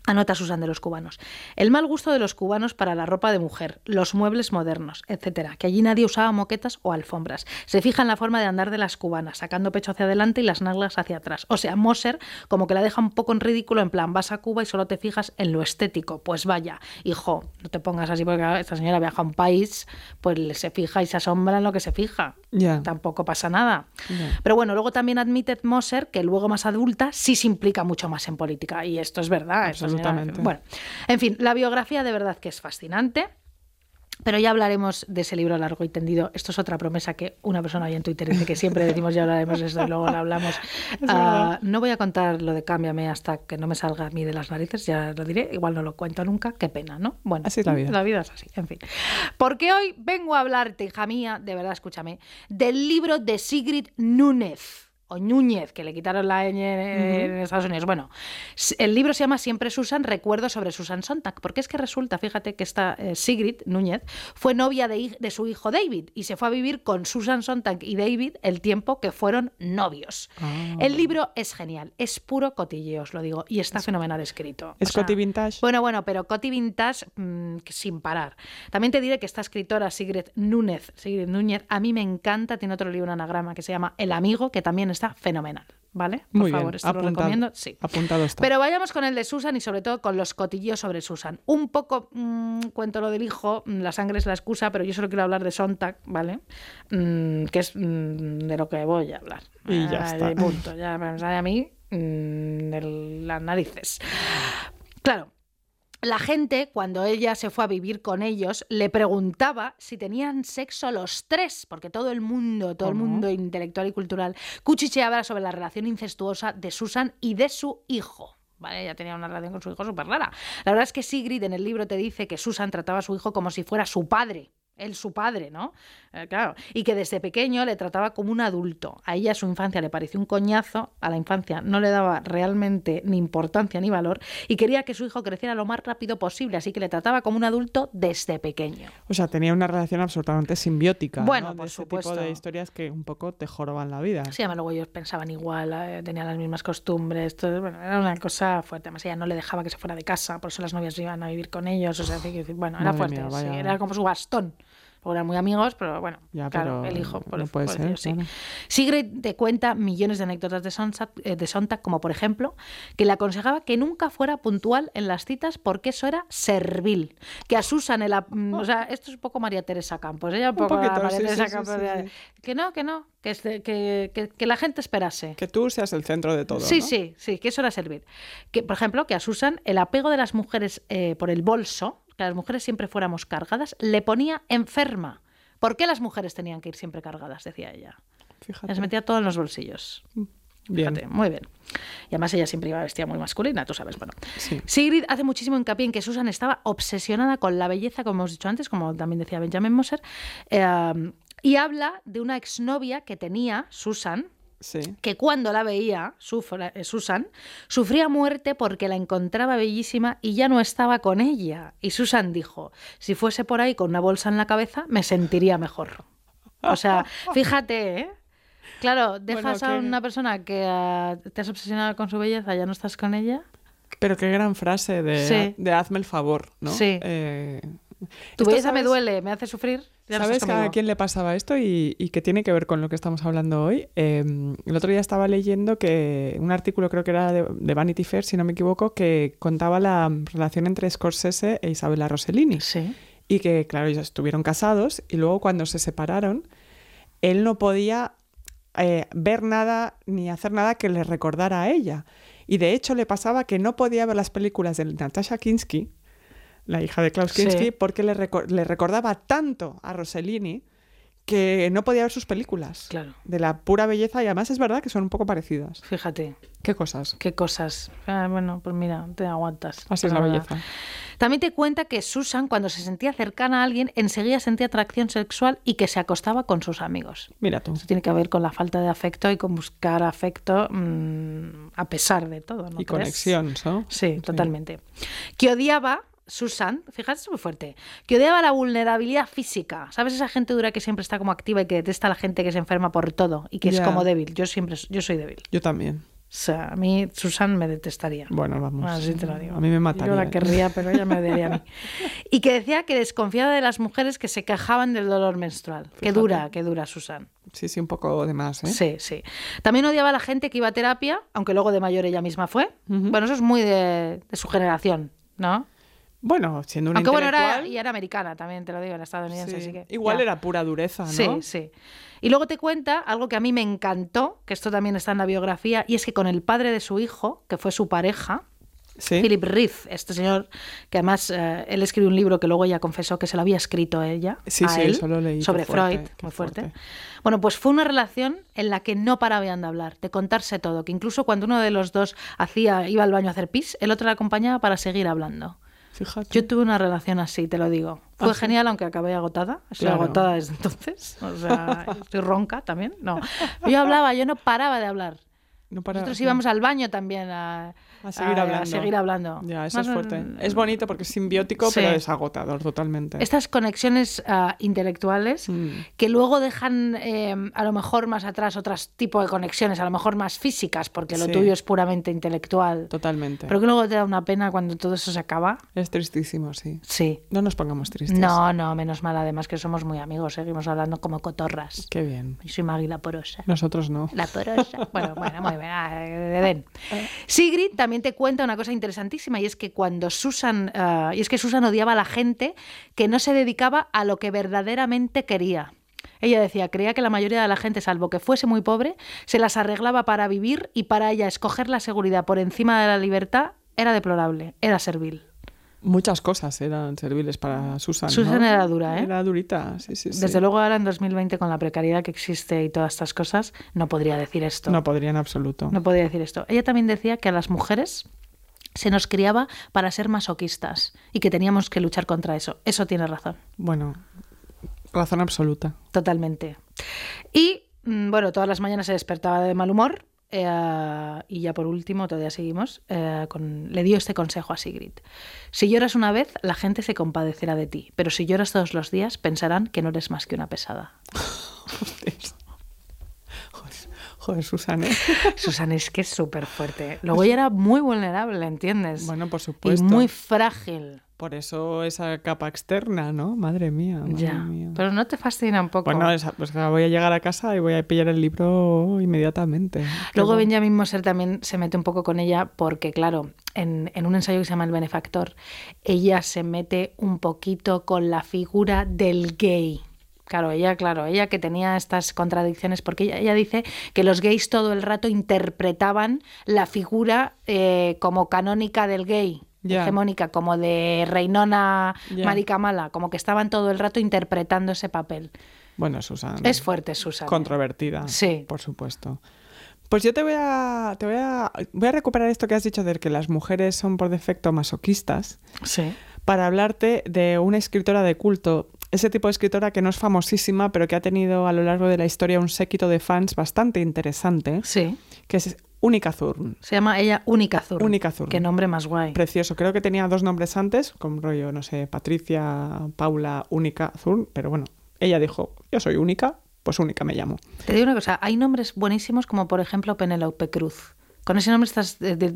Anota Susan de los cubanos. El mal gusto de los cubanos para la ropa de mujer, los muebles modernos, etcétera. Que allí nadie usaba moquetas o alfombras. Se fija en la forma de andar de las cubanas, sacando pecho hacia adelante y las nalgas hacia atrás. O sea, Moser como que la deja un poco en ridículo, en plan, vas a Cuba y solo te fijas en lo estético. Pues vaya, hijo, no te pongas así porque esta señora viaja a un país, pues se fija y se asombra en lo que se fija. Ya. Tampoco pasa nada. Pero bueno, luego también admite Moser que luego más adulta sí se implica mucho más en política. Y esto es verdad. esta señora- Absolutamente. bueno, en fin, la biografía de verdad que es fascinante. Pero ya hablaremos de ese libro largo y tendido. Esto es otra promesa que una persona ahí en Twitter dice que siempre decimos ya hablaremos de esto y luego lo hablamos. Ah, no voy a contar lo de Cámbiame hasta que no me salga a mí de las narices, ya lo diré. Igual no lo cuento nunca, qué pena, ¿no? Bueno, Así es la vida. La vida es así, en fin. Porque hoy vengo a hablarte, hija mía, de verdad, escúchame, del libro de Sigrid Núñez. O Núñez, que le quitaron la ñ en Estados Unidos. Bueno, el libro se llama Siempre Susan, recuerdos sobre Susan Sontag. Porque es que resulta, fíjate, que esta eh, Sigrid Núñez fue novia de, de su hijo David y se fue a vivir con Susan Sontag y David el tiempo que fueron novios. Ah. El libro es genial, es puro cotilleo, os lo digo, y está fenomenal escrito. ¿Es coti vintage? Bueno, bueno, pero Coti Vintage mm, sin parar. También te diré que esta escritora, Sigrid Núñez, Sigrid Núñez, a mí me encanta, tiene otro libro, un anagrama que se llama El Amigo, que también está fenomenal. ¿vale? Por Muy favor, bien, esto lo recomiendo. Sí. Apuntado está. Pero vayamos con el de Susan y sobre todo con los cotillos sobre Susan. Un poco mm, cuento lo del hijo, mm, la sangre es la excusa, pero yo solo quiero hablar de Sontag, ¿vale? Mm, que es mm, de lo que voy a hablar. Y ya Ah, está. punto, ya me sale a mí de las narices. Claro. La gente, cuando ella se fue a vivir con ellos, le preguntaba si tenían sexo los tres, porque todo el mundo, todo el mundo intelectual y cultural, cuchicheaba sobre la relación incestuosa de Susan y de su hijo. ¿Vale? Ella tenía una relación con su hijo súper rara. La verdad es que Sigrid en el libro te dice que Susan trataba a su hijo como si fuera su padre. Él su padre, ¿no? Eh, claro. Y que desde pequeño le trataba como un adulto. A ella su infancia le pareció un coñazo, a la infancia no le daba realmente ni importancia ni valor y quería que su hijo creciera lo más rápido posible, así que le trataba como un adulto desde pequeño. O sea, tenía una relación absolutamente simbiótica. Bueno, ¿no? por de ese supuesto. tipo de historias que un poco te joroban la vida. Sí, además luego ellos pensaban igual, eh, tenían las mismas costumbres, todo, bueno, era una cosa fuerte. Además ella no le dejaba que se fuera de casa, por eso las novias iban a vivir con ellos, o sea, bueno, era Madre fuerte, mía, sí, vaya. era como su bastón. Porque eran muy amigos, pero bueno, Ya, claro, pero el hijo, por, no puede por ser, sí. claro. Sigrid te cuenta millones de anécdotas de Sontag, eh, de Sontag, como por ejemplo, que le aconsejaba que nunca fuera puntual en las citas porque eso era servil. Que a Susan, el, mm, o sea, esto es un poco María Teresa Campos, ella un poco poquito, María sí, Teresa sí, Campos, que no, que no, que, que, que- que la gente esperase. Que tú seas el centro de todo. Sí, ¿no? sí, sí, que eso era servir. Que, por ejemplo, que a Susan el apego de las mujeres eh, por el bolso, que las mujeres siempre fuéramos cargadas, le ponía enferma. ¿Por qué las mujeres tenían que ir siempre cargadas? Decía ella. Fíjate. Las metía todo en los bolsillos. Bien. Fíjate, muy bien. Y además ella siempre iba vestida muy masculina, tú sabes, bueno. Sí. Sigrid hace muchísimo hincapié en que Susan estaba obsesionada con la belleza, como hemos dicho antes, como también decía Benjamin Moser, eh, y habla de una exnovia que tenía, Susan, Sí. que cuando la veía, sufra- eh, Susan, sufría muerte porque la encontraba bellísima y ya no estaba con ella. Y Susan dijo, si fuese por ahí con una bolsa en la cabeza, me sentiría mejor. O sea, fíjate, ¿eh? Claro, dejas a que- una persona que ah, te has obsesionado con su belleza, ya no estás con ella. Pero qué gran frase de, Sí. de hazme el favor, ¿no? Sí. Eh, Tu belleza me duele, me hace sufrir. Ya ¿Sabes a quién le pasaba esto y, y que tiene que ver con lo que estamos hablando hoy? Eh, el otro día estaba leyendo que un artículo, creo que era de, de Vanity Fair, si no me equivoco, que contaba la relación entre Scorsese e Isabella Rossellini. Sí. Y que, claro, ellos estuvieron casados y luego cuando se separaron, él no podía eh, ver nada ni hacer nada que le recordara a ella. Y de hecho le pasaba que no podía ver las películas de Natasha Kinski, la hija de Klaus Sí. Kinski, porque le, recor- le recordaba tanto a Rossellini que no podía ver sus películas. Claro. De la pura belleza y además es verdad que son un poco parecidas. Fíjate, ¿Qué cosas? qué cosas. Ah, bueno, pues mira, te aguantas. Así es la belleza. También te cuenta que Susan, cuando se sentía cercana a alguien, enseguida sentía atracción sexual y que se acostaba con sus amigos. Mira tú. Eso tiene que ver con la falta de afecto y con buscar afecto mm, a pesar de todo. ¿no y crees? conexión, ¿no? Sí, totalmente. Que odiaba, Susan, fíjate, es muy fuerte, que odiaba la vulnerabilidad física. ¿Sabes esa gente dura que siempre está como activa y que detesta a la gente que se enferma por todo y que es como débil? Yo siempre, yo soy débil. Yo también. O sea, a mí Susan me detestaría. Bueno, vamos. Así te lo digo. A mí me mataría. Yo la querría, pero ella me odiaría a mí. Y que decía que desconfiaba de las mujeres que se quejaban del dolor menstrual. Qué Fíjate. dura, qué dura, Susan. Sí, sí, un poco de más, ¿eh? Sí, sí. También odiaba a la gente que iba a terapia, aunque luego de mayor ella misma fue. Bueno, eso es muy de, de su generación, ¿no? Bueno, siendo una Aunque bueno, era, y era americana también, te lo digo, era estadounidense, sí. así que... Igual ya. era pura dureza, ¿no? Sí, sí. Y luego te cuenta algo que a mí me encantó, que esto también está en la biografía, y es que con el padre de su hijo, que fue su pareja, Sí. Philip Reith, este señor, que además eh, él escribió un libro que luego ella confesó que se lo había escrito ella, Sí, a sí, él, lo leí, sobre fuerte, Freud, muy fuerte. fuerte. Bueno, pues fue una relación en la que no paraban de hablar, de contarse todo, que incluso cuando uno de los dos hacía, iba al baño a hacer pis, el otro le acompañaba para seguir hablando. Fíjate. Yo tuve una relación así, te lo digo. Fue Ah, genial, aunque acabé agotada. Estoy Claro. agotada desde entonces. O sea, estoy ronca también. No. Yo hablaba, yo no paraba de hablar. No para- Nosotros íbamos al baño también a, A seguir hablando. seguir hablando. Ya, eso Más es fuerte. Es bonito porque es simbiótico, Sí. pero es agotador totalmente. Estas conexiones ah, intelectuales Mm. que luego dejan eh, a lo mejor más atrás otros tipos de conexiones, a lo mejor más físicas, porque lo Sí. tuyo es puramente intelectual. Totalmente. Pero que luego te da una pena cuando todo eso se acaba. Es tristísimo, sí. Sí. No nos pongamos tristes. No, no, menos mal, además que somos muy amigos, seguimos hablando como cotorras. Qué bien. Yo soy Maggie la porosa. Nosotros no. La porosa. Bueno, bueno, muy bien. Den. Sigrid también te cuenta una cosa interesantísima y es que cuando Susan, ah, y es que Susan odiaba a la gente que no se dedicaba a lo que verdaderamente quería. Ella decía, creía que la mayoría de la gente, salvo que fuese muy pobre, se las arreglaba para vivir y para ella escoger la seguridad por encima de la libertad era deplorable, era servil. Muchas cosas eran serviles para Susan. ¿no? Susan era dura, ¿eh? Era durita, sí, sí, sí. Desde luego ahora en 2020 con la precariedad que existe y todas estas cosas, no podría decir esto. No podría en absoluto. No podría decir esto. Ella también decía que a las mujeres se nos criaba para ser masoquistas y que teníamos que luchar contra eso. Eso tiene razón, Bueno, razón absoluta. totalmente. Y mm, bueno, todas las mañanas se despertaba de mal humor. Eh, y ya por último, todavía seguimos, eh, le dio este consejo a Sigrid. Si lloras una vez, la gente se compadecerá de ti, pero si lloras todos los días, pensarán que no eres más que una pesada. Joder, Susan, ¿eh? Susan es que es súper fuerte. Luego ella era muy vulnerable, ¿entiendes? Bueno, por y supuesto. muy frágil. Por eso esa capa externa, ¿no? Madre mía. madre Ya. mía. Pero no te fascina un poco. Bueno, esa- pues voy a llegar a casa y voy a pillar el libro inmediatamente. Luego Benjamin Moser también se mete un poco con ella porque, claro, en, en un ensayo que se llama El benefactor, ella se mete un poquito con la figura del gay. Claro, ella, claro, ella que tenía estas contradicciones, porque ella, ella dice que los gays todo el rato interpretaban la figura eh, como canónica del gay, hegemónica, como de reinona Ya. marica mala, como que estaban todo el rato interpretando ese papel. Bueno, Susan. Es fuerte, Susan. Controvertida. Sí. Por supuesto. Pues yo te voy a, te voy a, voy a recuperar esto que has dicho de que las mujeres son por defecto masoquistas Sí. Para hablarte de una escritora de culto. Ese tipo de escritora que no es famosísima, pero que ha tenido a lo largo de la historia un séquito de fans bastante interesante, Sí. que es Única Thurn. Se llama ella Única Zur. Única Thurn. Qué nombre más guay. Precioso. Creo que tenía dos nombres antes, con rollo, no sé, Patricia, Paula, Única Thurn, pero bueno, ella dijo, yo soy única, pues única me llamo. Te digo una cosa, hay nombres buenísimos como por ejemplo Penélope Cruz. Con ese nombre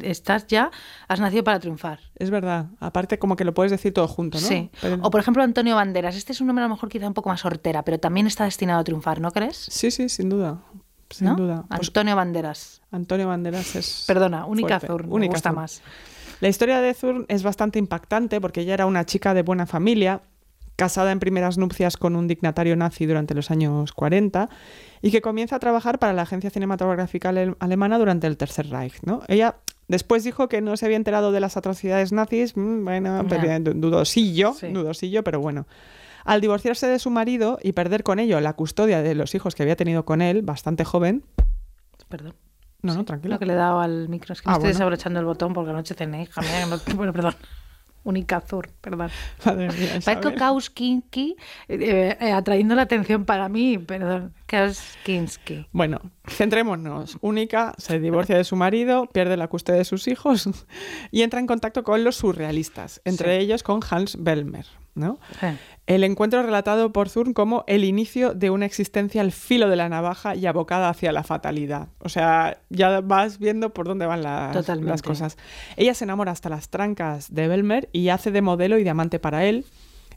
estás, ya, has nacido para triunfar. Es verdad. Aparte, como que lo puedes decir todo junto, ¿no? Sí. Pero- O por ejemplo Antonio Banderas. Este es un nombre a lo mejor quizá un poco más hortera, pero también está destinado a triunfar, ¿no crees? Sí, sí, sin duda. Sin ¿No? duda. Pues Antonio Banderas. Antonio Banderas es. Perdona, Única. Zur, me Única gusta Zur. más. La historia de Thurn es bastante impactante porque ella era una chica de buena familia, casada en primeras nupcias con un dignatario nazi durante los años 40 y que comienza a trabajar para la agencia cinematográfica ale- alemana durante el Tercer Reich. ¿no? Ella después dijo que no se había enterado de las atrocidades nazis, mm, bueno, pero, du- dudosillo, Sí. dudosillo, pero bueno. Al divorciarse de su marido y perder con ello la custodia de los hijos que había tenido con él, bastante joven, Perdón. no, no, Lo tranquilo. que le he dado al micro. Es que me Ah, estoy bueno. desabrochando el botón porque anoche cené, hija mía. que no- Bueno, perdón. Única Zur, perdón. Madre mía, Isabel. Kauskinski eh, eh, atrayendo la atención para mí, perdón. Kauskinski. Bueno, centrémonos. Única se divorcia de su marido, pierde la custodia de sus hijos y entra en contacto con los surrealistas, entre Sí. ellos con Hans Bellmer. ¿No? Sí. El encuentro relatado por Thurn como el inicio de una existencia al filo de la navaja y abocada hacia la fatalidad. O sea, ya vas viendo por dónde van las, cosas. Ella se enamora hasta las trancas de Bellmer y hace de modelo y de amante para él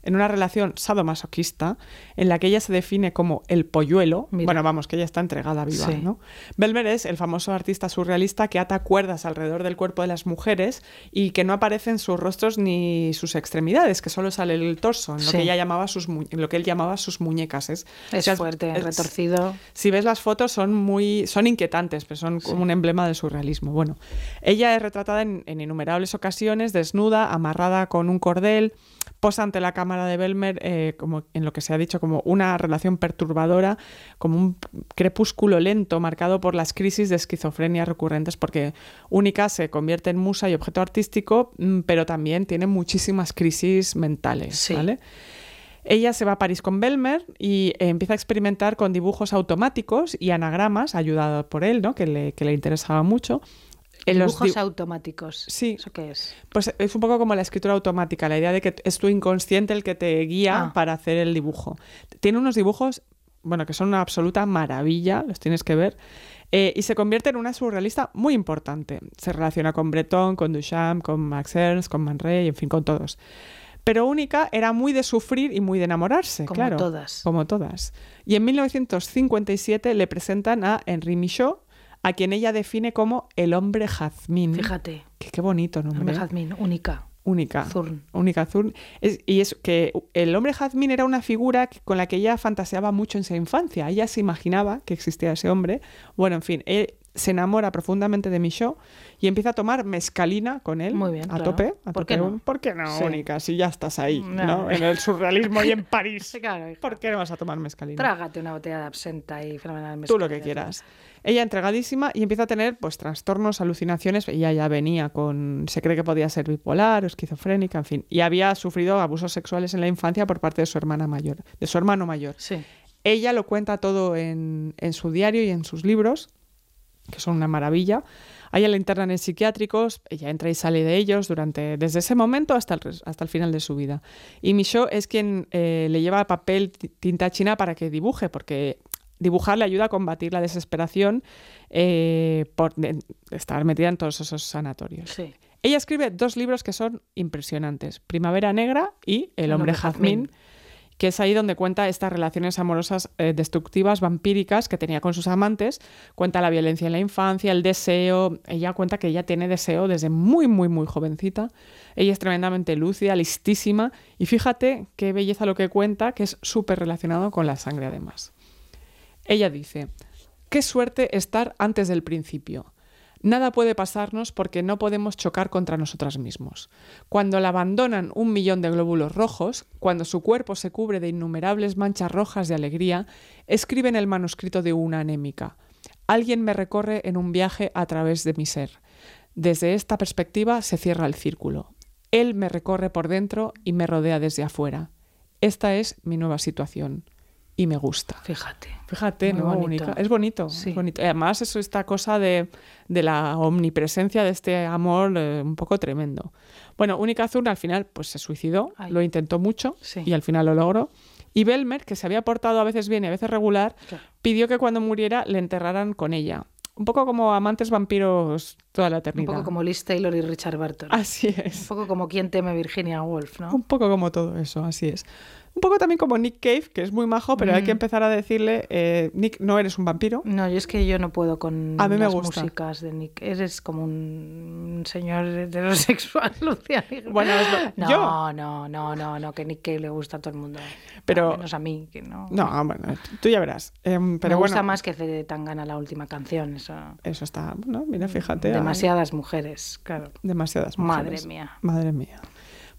en una relación sadomasoquista en la que ella se define como el polluelo. Mira. Bueno, vamos, que ella está entregada viva, Sí. ¿no? Bellmer es el famoso artista surrealista que ata cuerdas alrededor del cuerpo de las mujeres y que no aparecen sus rostros ni sus extremidades, que solo sale el torso, en lo Sí. que ella llamaba sus en lo que él llamaba sus muñecas. Es, Es fuerte, es- retorcido. si ves las fotos son muy son inquietantes, pero son como un emblema del surrealismo. Bueno, ella es retratada en, en innumerables ocasiones desnuda, amarrada con un cordel, posa ante la cámara de Belmer eh, como en lo que se ha dicho como una relación perturbadora, como un crepúsculo lento marcado por las crisis de esquizofrenia recurrentes, porque Única se convierte en musa y objeto artístico, mm, pero también tiene muchísimas crisis mentales, Sí. ¿vale? Ella se va a París con Belmer y eh, empieza a experimentar con dibujos automáticos y anagramas, ayudada por él, ¿no? que, le, que le interesaba mucho. En los Dibujos di- automáticos. Sí. ¿Eso qué es? pues es un poco como la escritura automática, la idea de que es tu inconsciente el que te guía Ah. para hacer el dibujo. Tiene unos dibujos, bueno, que son una absoluta maravilla, los tienes que ver, eh, y se convierte en una surrealista muy importante. Se relaciona con Breton, con Duchamp, con Max Ernst, con Man Ray, en fin, con todos. Pero Única era muy de sufrir y muy de enamorarse, Como claro. todas. Como todas. Y en 1957 le presentan a Henri Michaud, a quien ella define como el hombre jazmín. Fíjate, Que qué bonito nombre. hombre ¿eh? jazmín, única. Única. Zurn. Única Zurn. Es- y es que el hombre jazmín era una figura que- con la que ella fantaseaba mucho en su infancia. Ella se imaginaba que existía ese hombre. Bueno, en fin, él se enamora profundamente de Michaud y empieza a tomar mescalina con él. Muy bien, A claro. tope. A ¿Por tope. qué no? ¿Por qué no, Sí. Única? Si ya estás ahí, No. ¿no? En el surrealismo y en París. Sí, claro. ¿Por qué no vas a tomar mescalina? Trágate una botella de absenta y fenomenal. Tú lo que quieras. Ella entregadísima y empieza a tener pues trastornos, alucinaciones. Ella ya venía con, se cree que podía ser bipolar o esquizofrénica, en fin. Y había sufrido abusos sexuales en la infancia por parte de su hermana mayor, de su hermano mayor. Sí. Ella lo cuenta todo en, en su diario y en sus libros, que son una maravilla. A ella la internan en psiquiátricos, ella entra y sale de ellos durante, desde ese momento hasta el, hasta el final de su vida. Y Michaud es quien eh, le lleva papel, ti- tinta china para que dibuje, porque dibujar le ayuda a combatir la desesperación eh, por de estar metida en todos esos sanatorios. Sí. Ella escribe dos libros que son impresionantes, Primavera Negra y El hombre jazmín, que es ahí donde cuenta estas relaciones amorosas eh, destructivas, vampíricas que tenía con sus amantes, cuenta la violencia en la infancia, el deseo, ella cuenta que ella tiene deseo desde muy, muy, muy jovencita, ella es tremendamente lúcida, listísima, y fíjate qué belleza lo que cuenta, que es súper relacionado con la sangre además. Ella dice, qué suerte estar antes del principio. Nada puede pasarnos porque no podemos chocar contra nosotras mismos. Cuando la abandonan un millón de glóbulos rojos, cuando su cuerpo se cubre de innumerables manchas rojas de alegría, escribe en el manuscrito de una anémica. Alguien me recorre en un viaje a través de mi ser. Desde esta perspectiva se cierra el círculo. Él me recorre por dentro y me rodea desde afuera. Esta es mi nueva situación y me gusta. Fíjate. Fíjate, Muy ¿no? bonito. Única. Es bonito, Sí. es bonito. Además, eso esta cosa de, de la omnipresencia de este amor eh, un poco tremendo. Bueno, Única Azul al final pues se suicidó, Ay. lo intentó mucho Sí. y al final lo logró. Y Belmer, que se había portado a veces bien y a veces regular, Claro. pidió que cuando muriera le enterraran con ella. Un poco como amantes vampiros toda la Un eternidad. poco como Liz Taylor y Richard Burton. Así Un es. poco como quien teme Virginia Woolf, ¿no? Un poco como todo eso, así es. Un poco también como Nick Cave, que es muy majo, pero hay que Mm. empezar a decirle, eh, Nick, no eres un vampiro. No, yo es que yo no puedo con A mí me las gusta. músicas de Nick. Eres como un señor heterosexual, Lucía. Bueno, es lo- no, yo. no, no, no, no, que Nick Cave le gusta a todo el mundo. Pero- menos a mí, que no. No, bueno, tú ya verás. Em, pero me bueno, gusta más que Fede Tangana la última canción. Eso. Eso está, bueno, mira, fíjate. Demasiadas mujeres, claro. Demasiadas Madre mujeres. mía. Madre mía.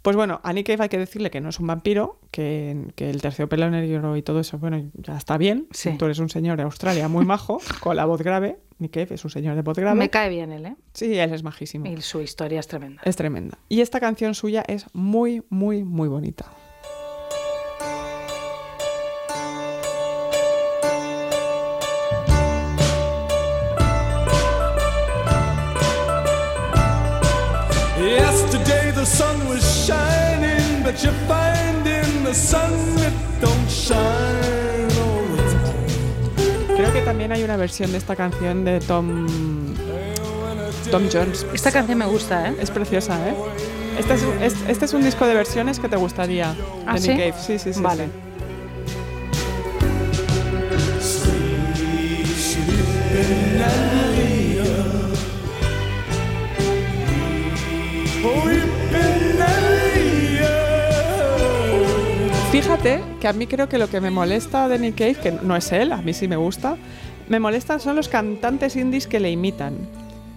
Pues bueno, a Nick Cave hay que decirle que no es un vampiro, que, que el terciopelo negro y todo eso, bueno, ya está bien. Sí. Tú eres un señor de Australia muy majo, con la voz grave. Nick Cave es un señor de voz grave. Me cae bien él, ¿eh? Sí, él es majísimo. Y su historia es tremenda. Es tremenda. Y esta canción suya es muy, muy, muy bonita. Yesterday the sun was shining, but you find in the sun it don't shine all the time. Creo que también hay una versión de esta canción de Tom, Tom Jones. Esta canción me gusta, ¿eh? Es preciosa, ¿eh? Este es, un- es- este es un disco de versiones que te gustaría. ¿Ah, de sí? Nick Cave. Sí, sí, sí. Vale. sí. Fíjate que a mí creo que lo que me molesta de Nick Cave, que no es él, a mí sí me gusta, me molestan son los cantantes indies que le imitan.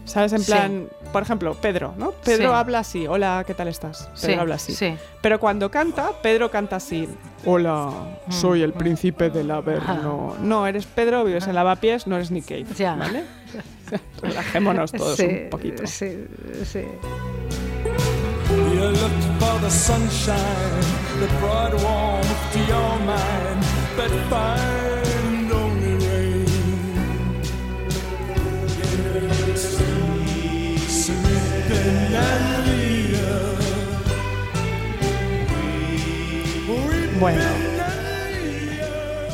¿Sabes? En Sí. plan, por ejemplo, Pedro, ¿no? Pedro Sí. habla así, hola, ¿qué tal estás? Pedro Sí, habla así. sí. Pero cuando canta, Pedro canta así, hola, soy el príncipe del. Averno. No, eres Pedro, vives en Lavapiés, no eres Nick Cave, Ya. ¿vale? Relajémonos todos sí, un poquito. Sí, sí. You looked for the sunshine that brought warmth to your mind, but find only rain. Sleeping Andalusia. Bueno.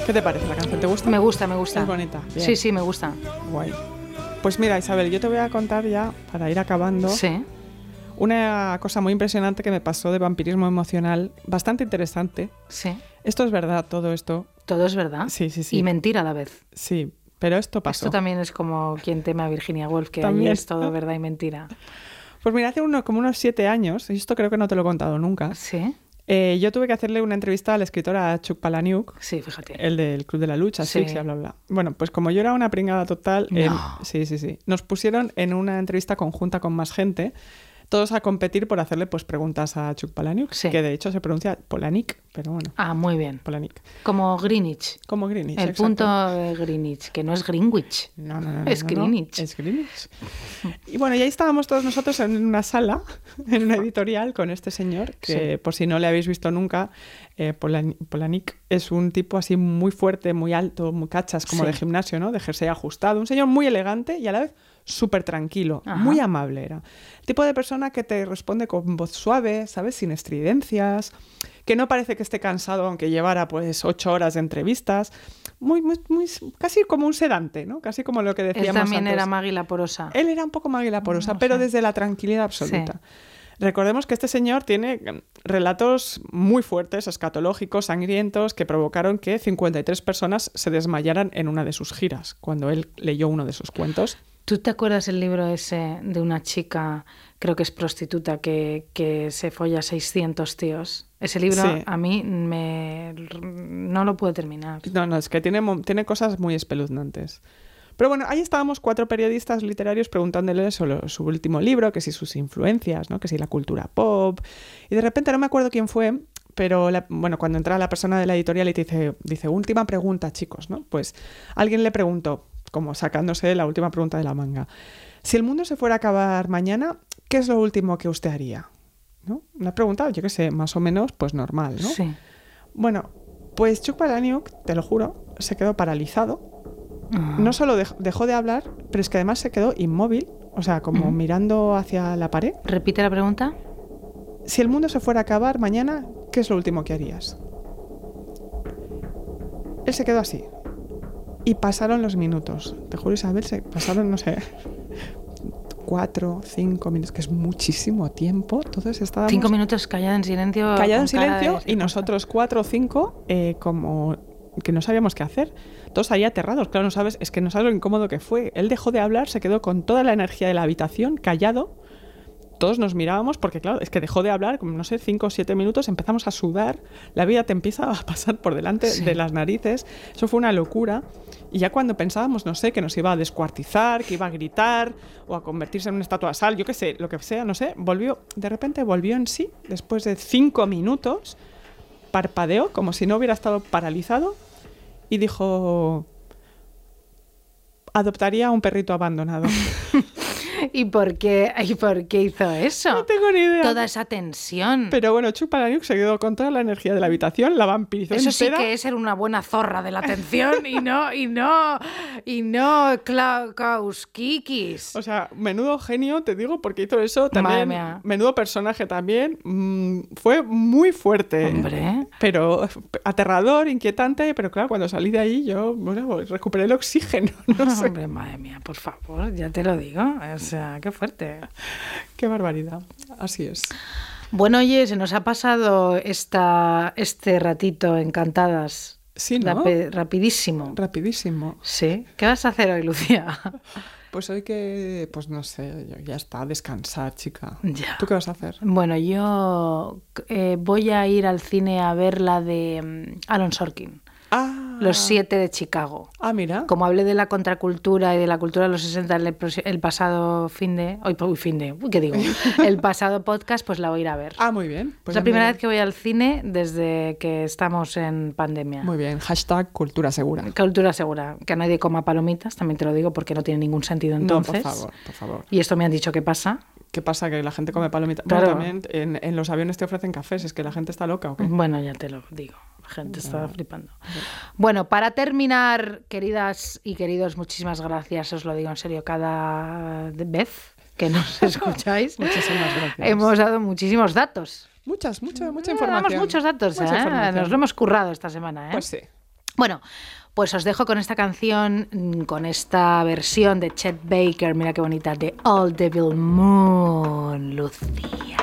¿Qué te parece la canción? ¿Te gusta? Me gusta, me gusta. Es bonita, bien. Sí, sí, me gusta. Guay. Pues mira, Isabel, yo te voy a contar ya, para ir acabando, Sí. Una cosa muy impresionante que me pasó de vampirismo emocional, bastante interesante. Sí. Esto es verdad, todo esto. Todo es verdad. Sí, sí, sí. Y mentira a la vez. Sí, Pero esto pasó. Esto también es como quien teme a Virginia Woolf, que También. es todo verdad y mentira. Pues mira, hace uno, como unos siete años, y esto creo que no te lo he contado nunca, Sí, eh, yo tuve que hacerle una entrevista al escritor a Chuck Palahniuk, sí, fíjate. el del Club de la Lucha, Sí. sí, bla, bla. Bueno, pues como yo era una pringada total, No. sí, sí, sí, nos pusieron en una entrevista conjunta con más gente, todos a competir por hacerle pues preguntas a Chuck Palahniuk, Sí. que de hecho se pronuncia Polanik, pero bueno, Ah, muy bien. Polanik. Como Greenwich. Como Greenwich. El exacto. punto de Greenwich, que no es Greenwich. No, no, no, Es no, no, Greenwich. Es Greenwich. Y bueno, y ahí estábamos todos nosotros en una sala, en una editorial, con este señor, que por si no le habéis visto nunca, eh, Polan- Polanik es un tipo así muy fuerte, muy alto, muy cachas, como Sí. de gimnasio, ¿no? De jersey ajustado. Un señor muy elegante y a la vez súper tranquilo, Ajá. muy amable era. El tipo de persona que te responde con voz suave, ¿sabes? Sin estridencias, que no parece que esté cansado aunque llevara pues ocho horas de entrevistas. Muy, muy, muy, casi como un sedante, ¿no? Casi como lo que Él decíamos también antes. era Maggie la porosa. Él era un poco Maggie porosa, No pero sé. desde la tranquilidad absoluta. Sí. Recordemos que este señor tiene mm, relatos muy fuertes, escatológicos, sangrientos, que provocaron que 53 personas se desmayaran en una de sus giras, cuando él leyó uno de sus cuentos. ¿Tú te acuerdas el libro ese de una chica, creo que es prostituta, que, que se folla 600 tíos? Ese libro Sí. a mí me... no lo puedo terminar. No, no, es que tiene, tiene cosas muy espeluznantes. Pero bueno, ahí estábamos cuatro periodistas literarios preguntándole sobre su último libro, que si sus influencias, ¿no? que si la cultura pop. Y de repente no me acuerdo quién fue, pero la- bueno, cuando entra la persona de la editorial y te dice, dice, última pregunta, chicos, ¿no? Pues alguien le preguntó, como sacándose la última pregunta de la manga, si el mundo se fuera a acabar mañana, ¿qué es lo último que usted haría? ¿No? Una pregunta, yo qué sé, más o menos, pues normal, ¿no? Sí. Bueno, pues Chuck Palahniuk, te lo juro, se quedó paralizado. Ah. No solo dej- dejó de hablar, pero es que además se quedó inmóvil, o sea, como mirando hacia la pared. ¿Repite la pregunta? Si el mundo se fuera a acabar mañana, ¿qué es lo último que harías? Él se quedó así. Y pasaron los minutos. Te juro, Isabel, se pasaron, no sé, cuatro, cinco minutos, que es muchísimo tiempo. Todos estábamos Cinco minutos callado en silencio. callado en silencio y nosotros cuatro o cinco eh, como que no sabíamos qué hacer. Todos ahí aterrados, claro, no sabes, es que no sabes lo incómodo que fue. Él dejó de hablar, se quedó con toda la energía de la habitación, callado. Todos nos mirábamos porque, claro, es que dejó de hablar, como no sé, cinco o siete minutos, empezamos a sudar, la vida te empieza a pasar por delante Sí. de las narices. Eso fue una locura. Y ya cuando pensábamos, no sé, que nos iba a descuartizar, que iba a gritar o a convertirse en una estatua de sal, yo qué sé, lo que sea, no sé, volvió, de repente volvió en sí, después de cinco minutos, parpadeó como si no hubiera estado paralizado y dijo, adoptaría a un perrito abandonado. ¿Y por qué, ¿Y por qué hizo eso? no tengo ni idea. Toda esa tensión. Pero bueno, Chuck Palahniuk se quedó con toda la energía de la habitación, la vampirizó Eso sí que es ser una buena zorra de la atención y no, y no, y no Klauskikis. O sea, menudo genio, te digo, porque hizo eso Madre también. mía. Menudo personaje también. mm, fue muy fuerte. Hombre. Pero aterrador, inquietante, pero claro, cuando salí de ahí yo, bueno, recuperé el oxígeno. No sé. Hombre, madre mía, por favor, ya te lo digo. O sea, qué fuerte. Qué barbaridad. Así es. Bueno, oye, se nos ha pasado esta, este ratito encantadas. Sí, ¿no? Rapi- rapidísimo. Rapidísimo. Sí. ¿Qué vas a hacer hoy, Lucía? Pues hoy que, pues no sé, ya- está, descansar, chica. Ya. ¿Tú qué vas a hacer? Bueno, yo eh, voy a ir al cine a ver la de mm, Aaron Sorkin, Ah, Los siete de Chicago. Ah, mira. Como hablé de la contracultura y de la cultura de los 60 el, el pasado fin de... Hoy, uy, fin de... uy, ¿Qué digo? El pasado podcast, pues la voy a ir a ver. Ah, muy bien. Pues es la primera vez que voy al cine desde que estamos en pandemia. Muy bien. Hashtag cultura segura. Cultura segura. Que nadie coma palomitas, también te lo digo, porque no tiene ningún sentido entonces. No, por favor, por favor. Y esto me han dicho que pasa. ¿Qué pasa? Que la gente come palomitas. Claro. Bueno, también en, en los aviones te ofrecen cafés. ¿Es que la gente está loca o qué? Bueno, ya te lo digo. La gente está flipando. Bueno, para terminar, queridas y queridos, muchísimas gracias. Os lo digo en serio cada vez que nos escucháis. Muchísimas gracias. Hemos dado muchísimos datos. Muchas, mucha, mucha Eh, información. Damos muchos datos, Mucha ¿eh? Nos lo hemos currado esta semana, ¿eh? Pues sí. Bueno, pues os dejo con esta canción, mm, con esta versión de Chet Baker, mira qué bonita, de All Devil Moon, Lucía.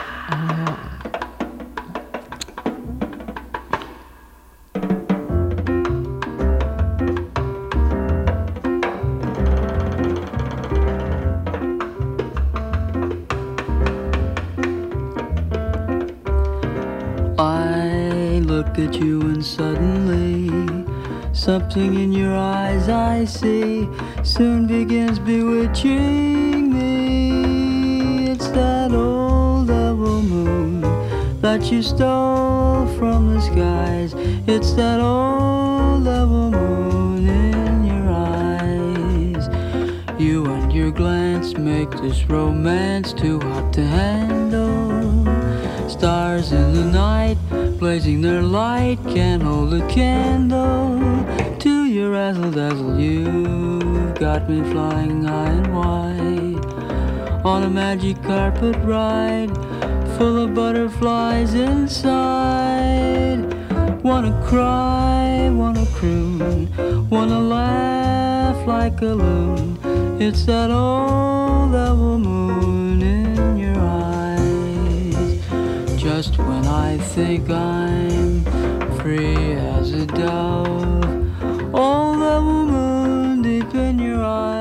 I look at you and suddenly something in your eyes I see soon begins bewitching me. It's that old double moon that you stole from the skies. It's that old double moon in your eyes. You and your glance make this romance too hot to handle. Stars in the night, blazing their light, can't hold a candle to your razzle dazzle. You've got me flying high and wide on a magic carpet ride full of butterflies inside. Wanna cry, wanna croon, wanna laugh like a loon. It's that old double moon just when I think I'm free as a dove. All the moon deep in your eyes.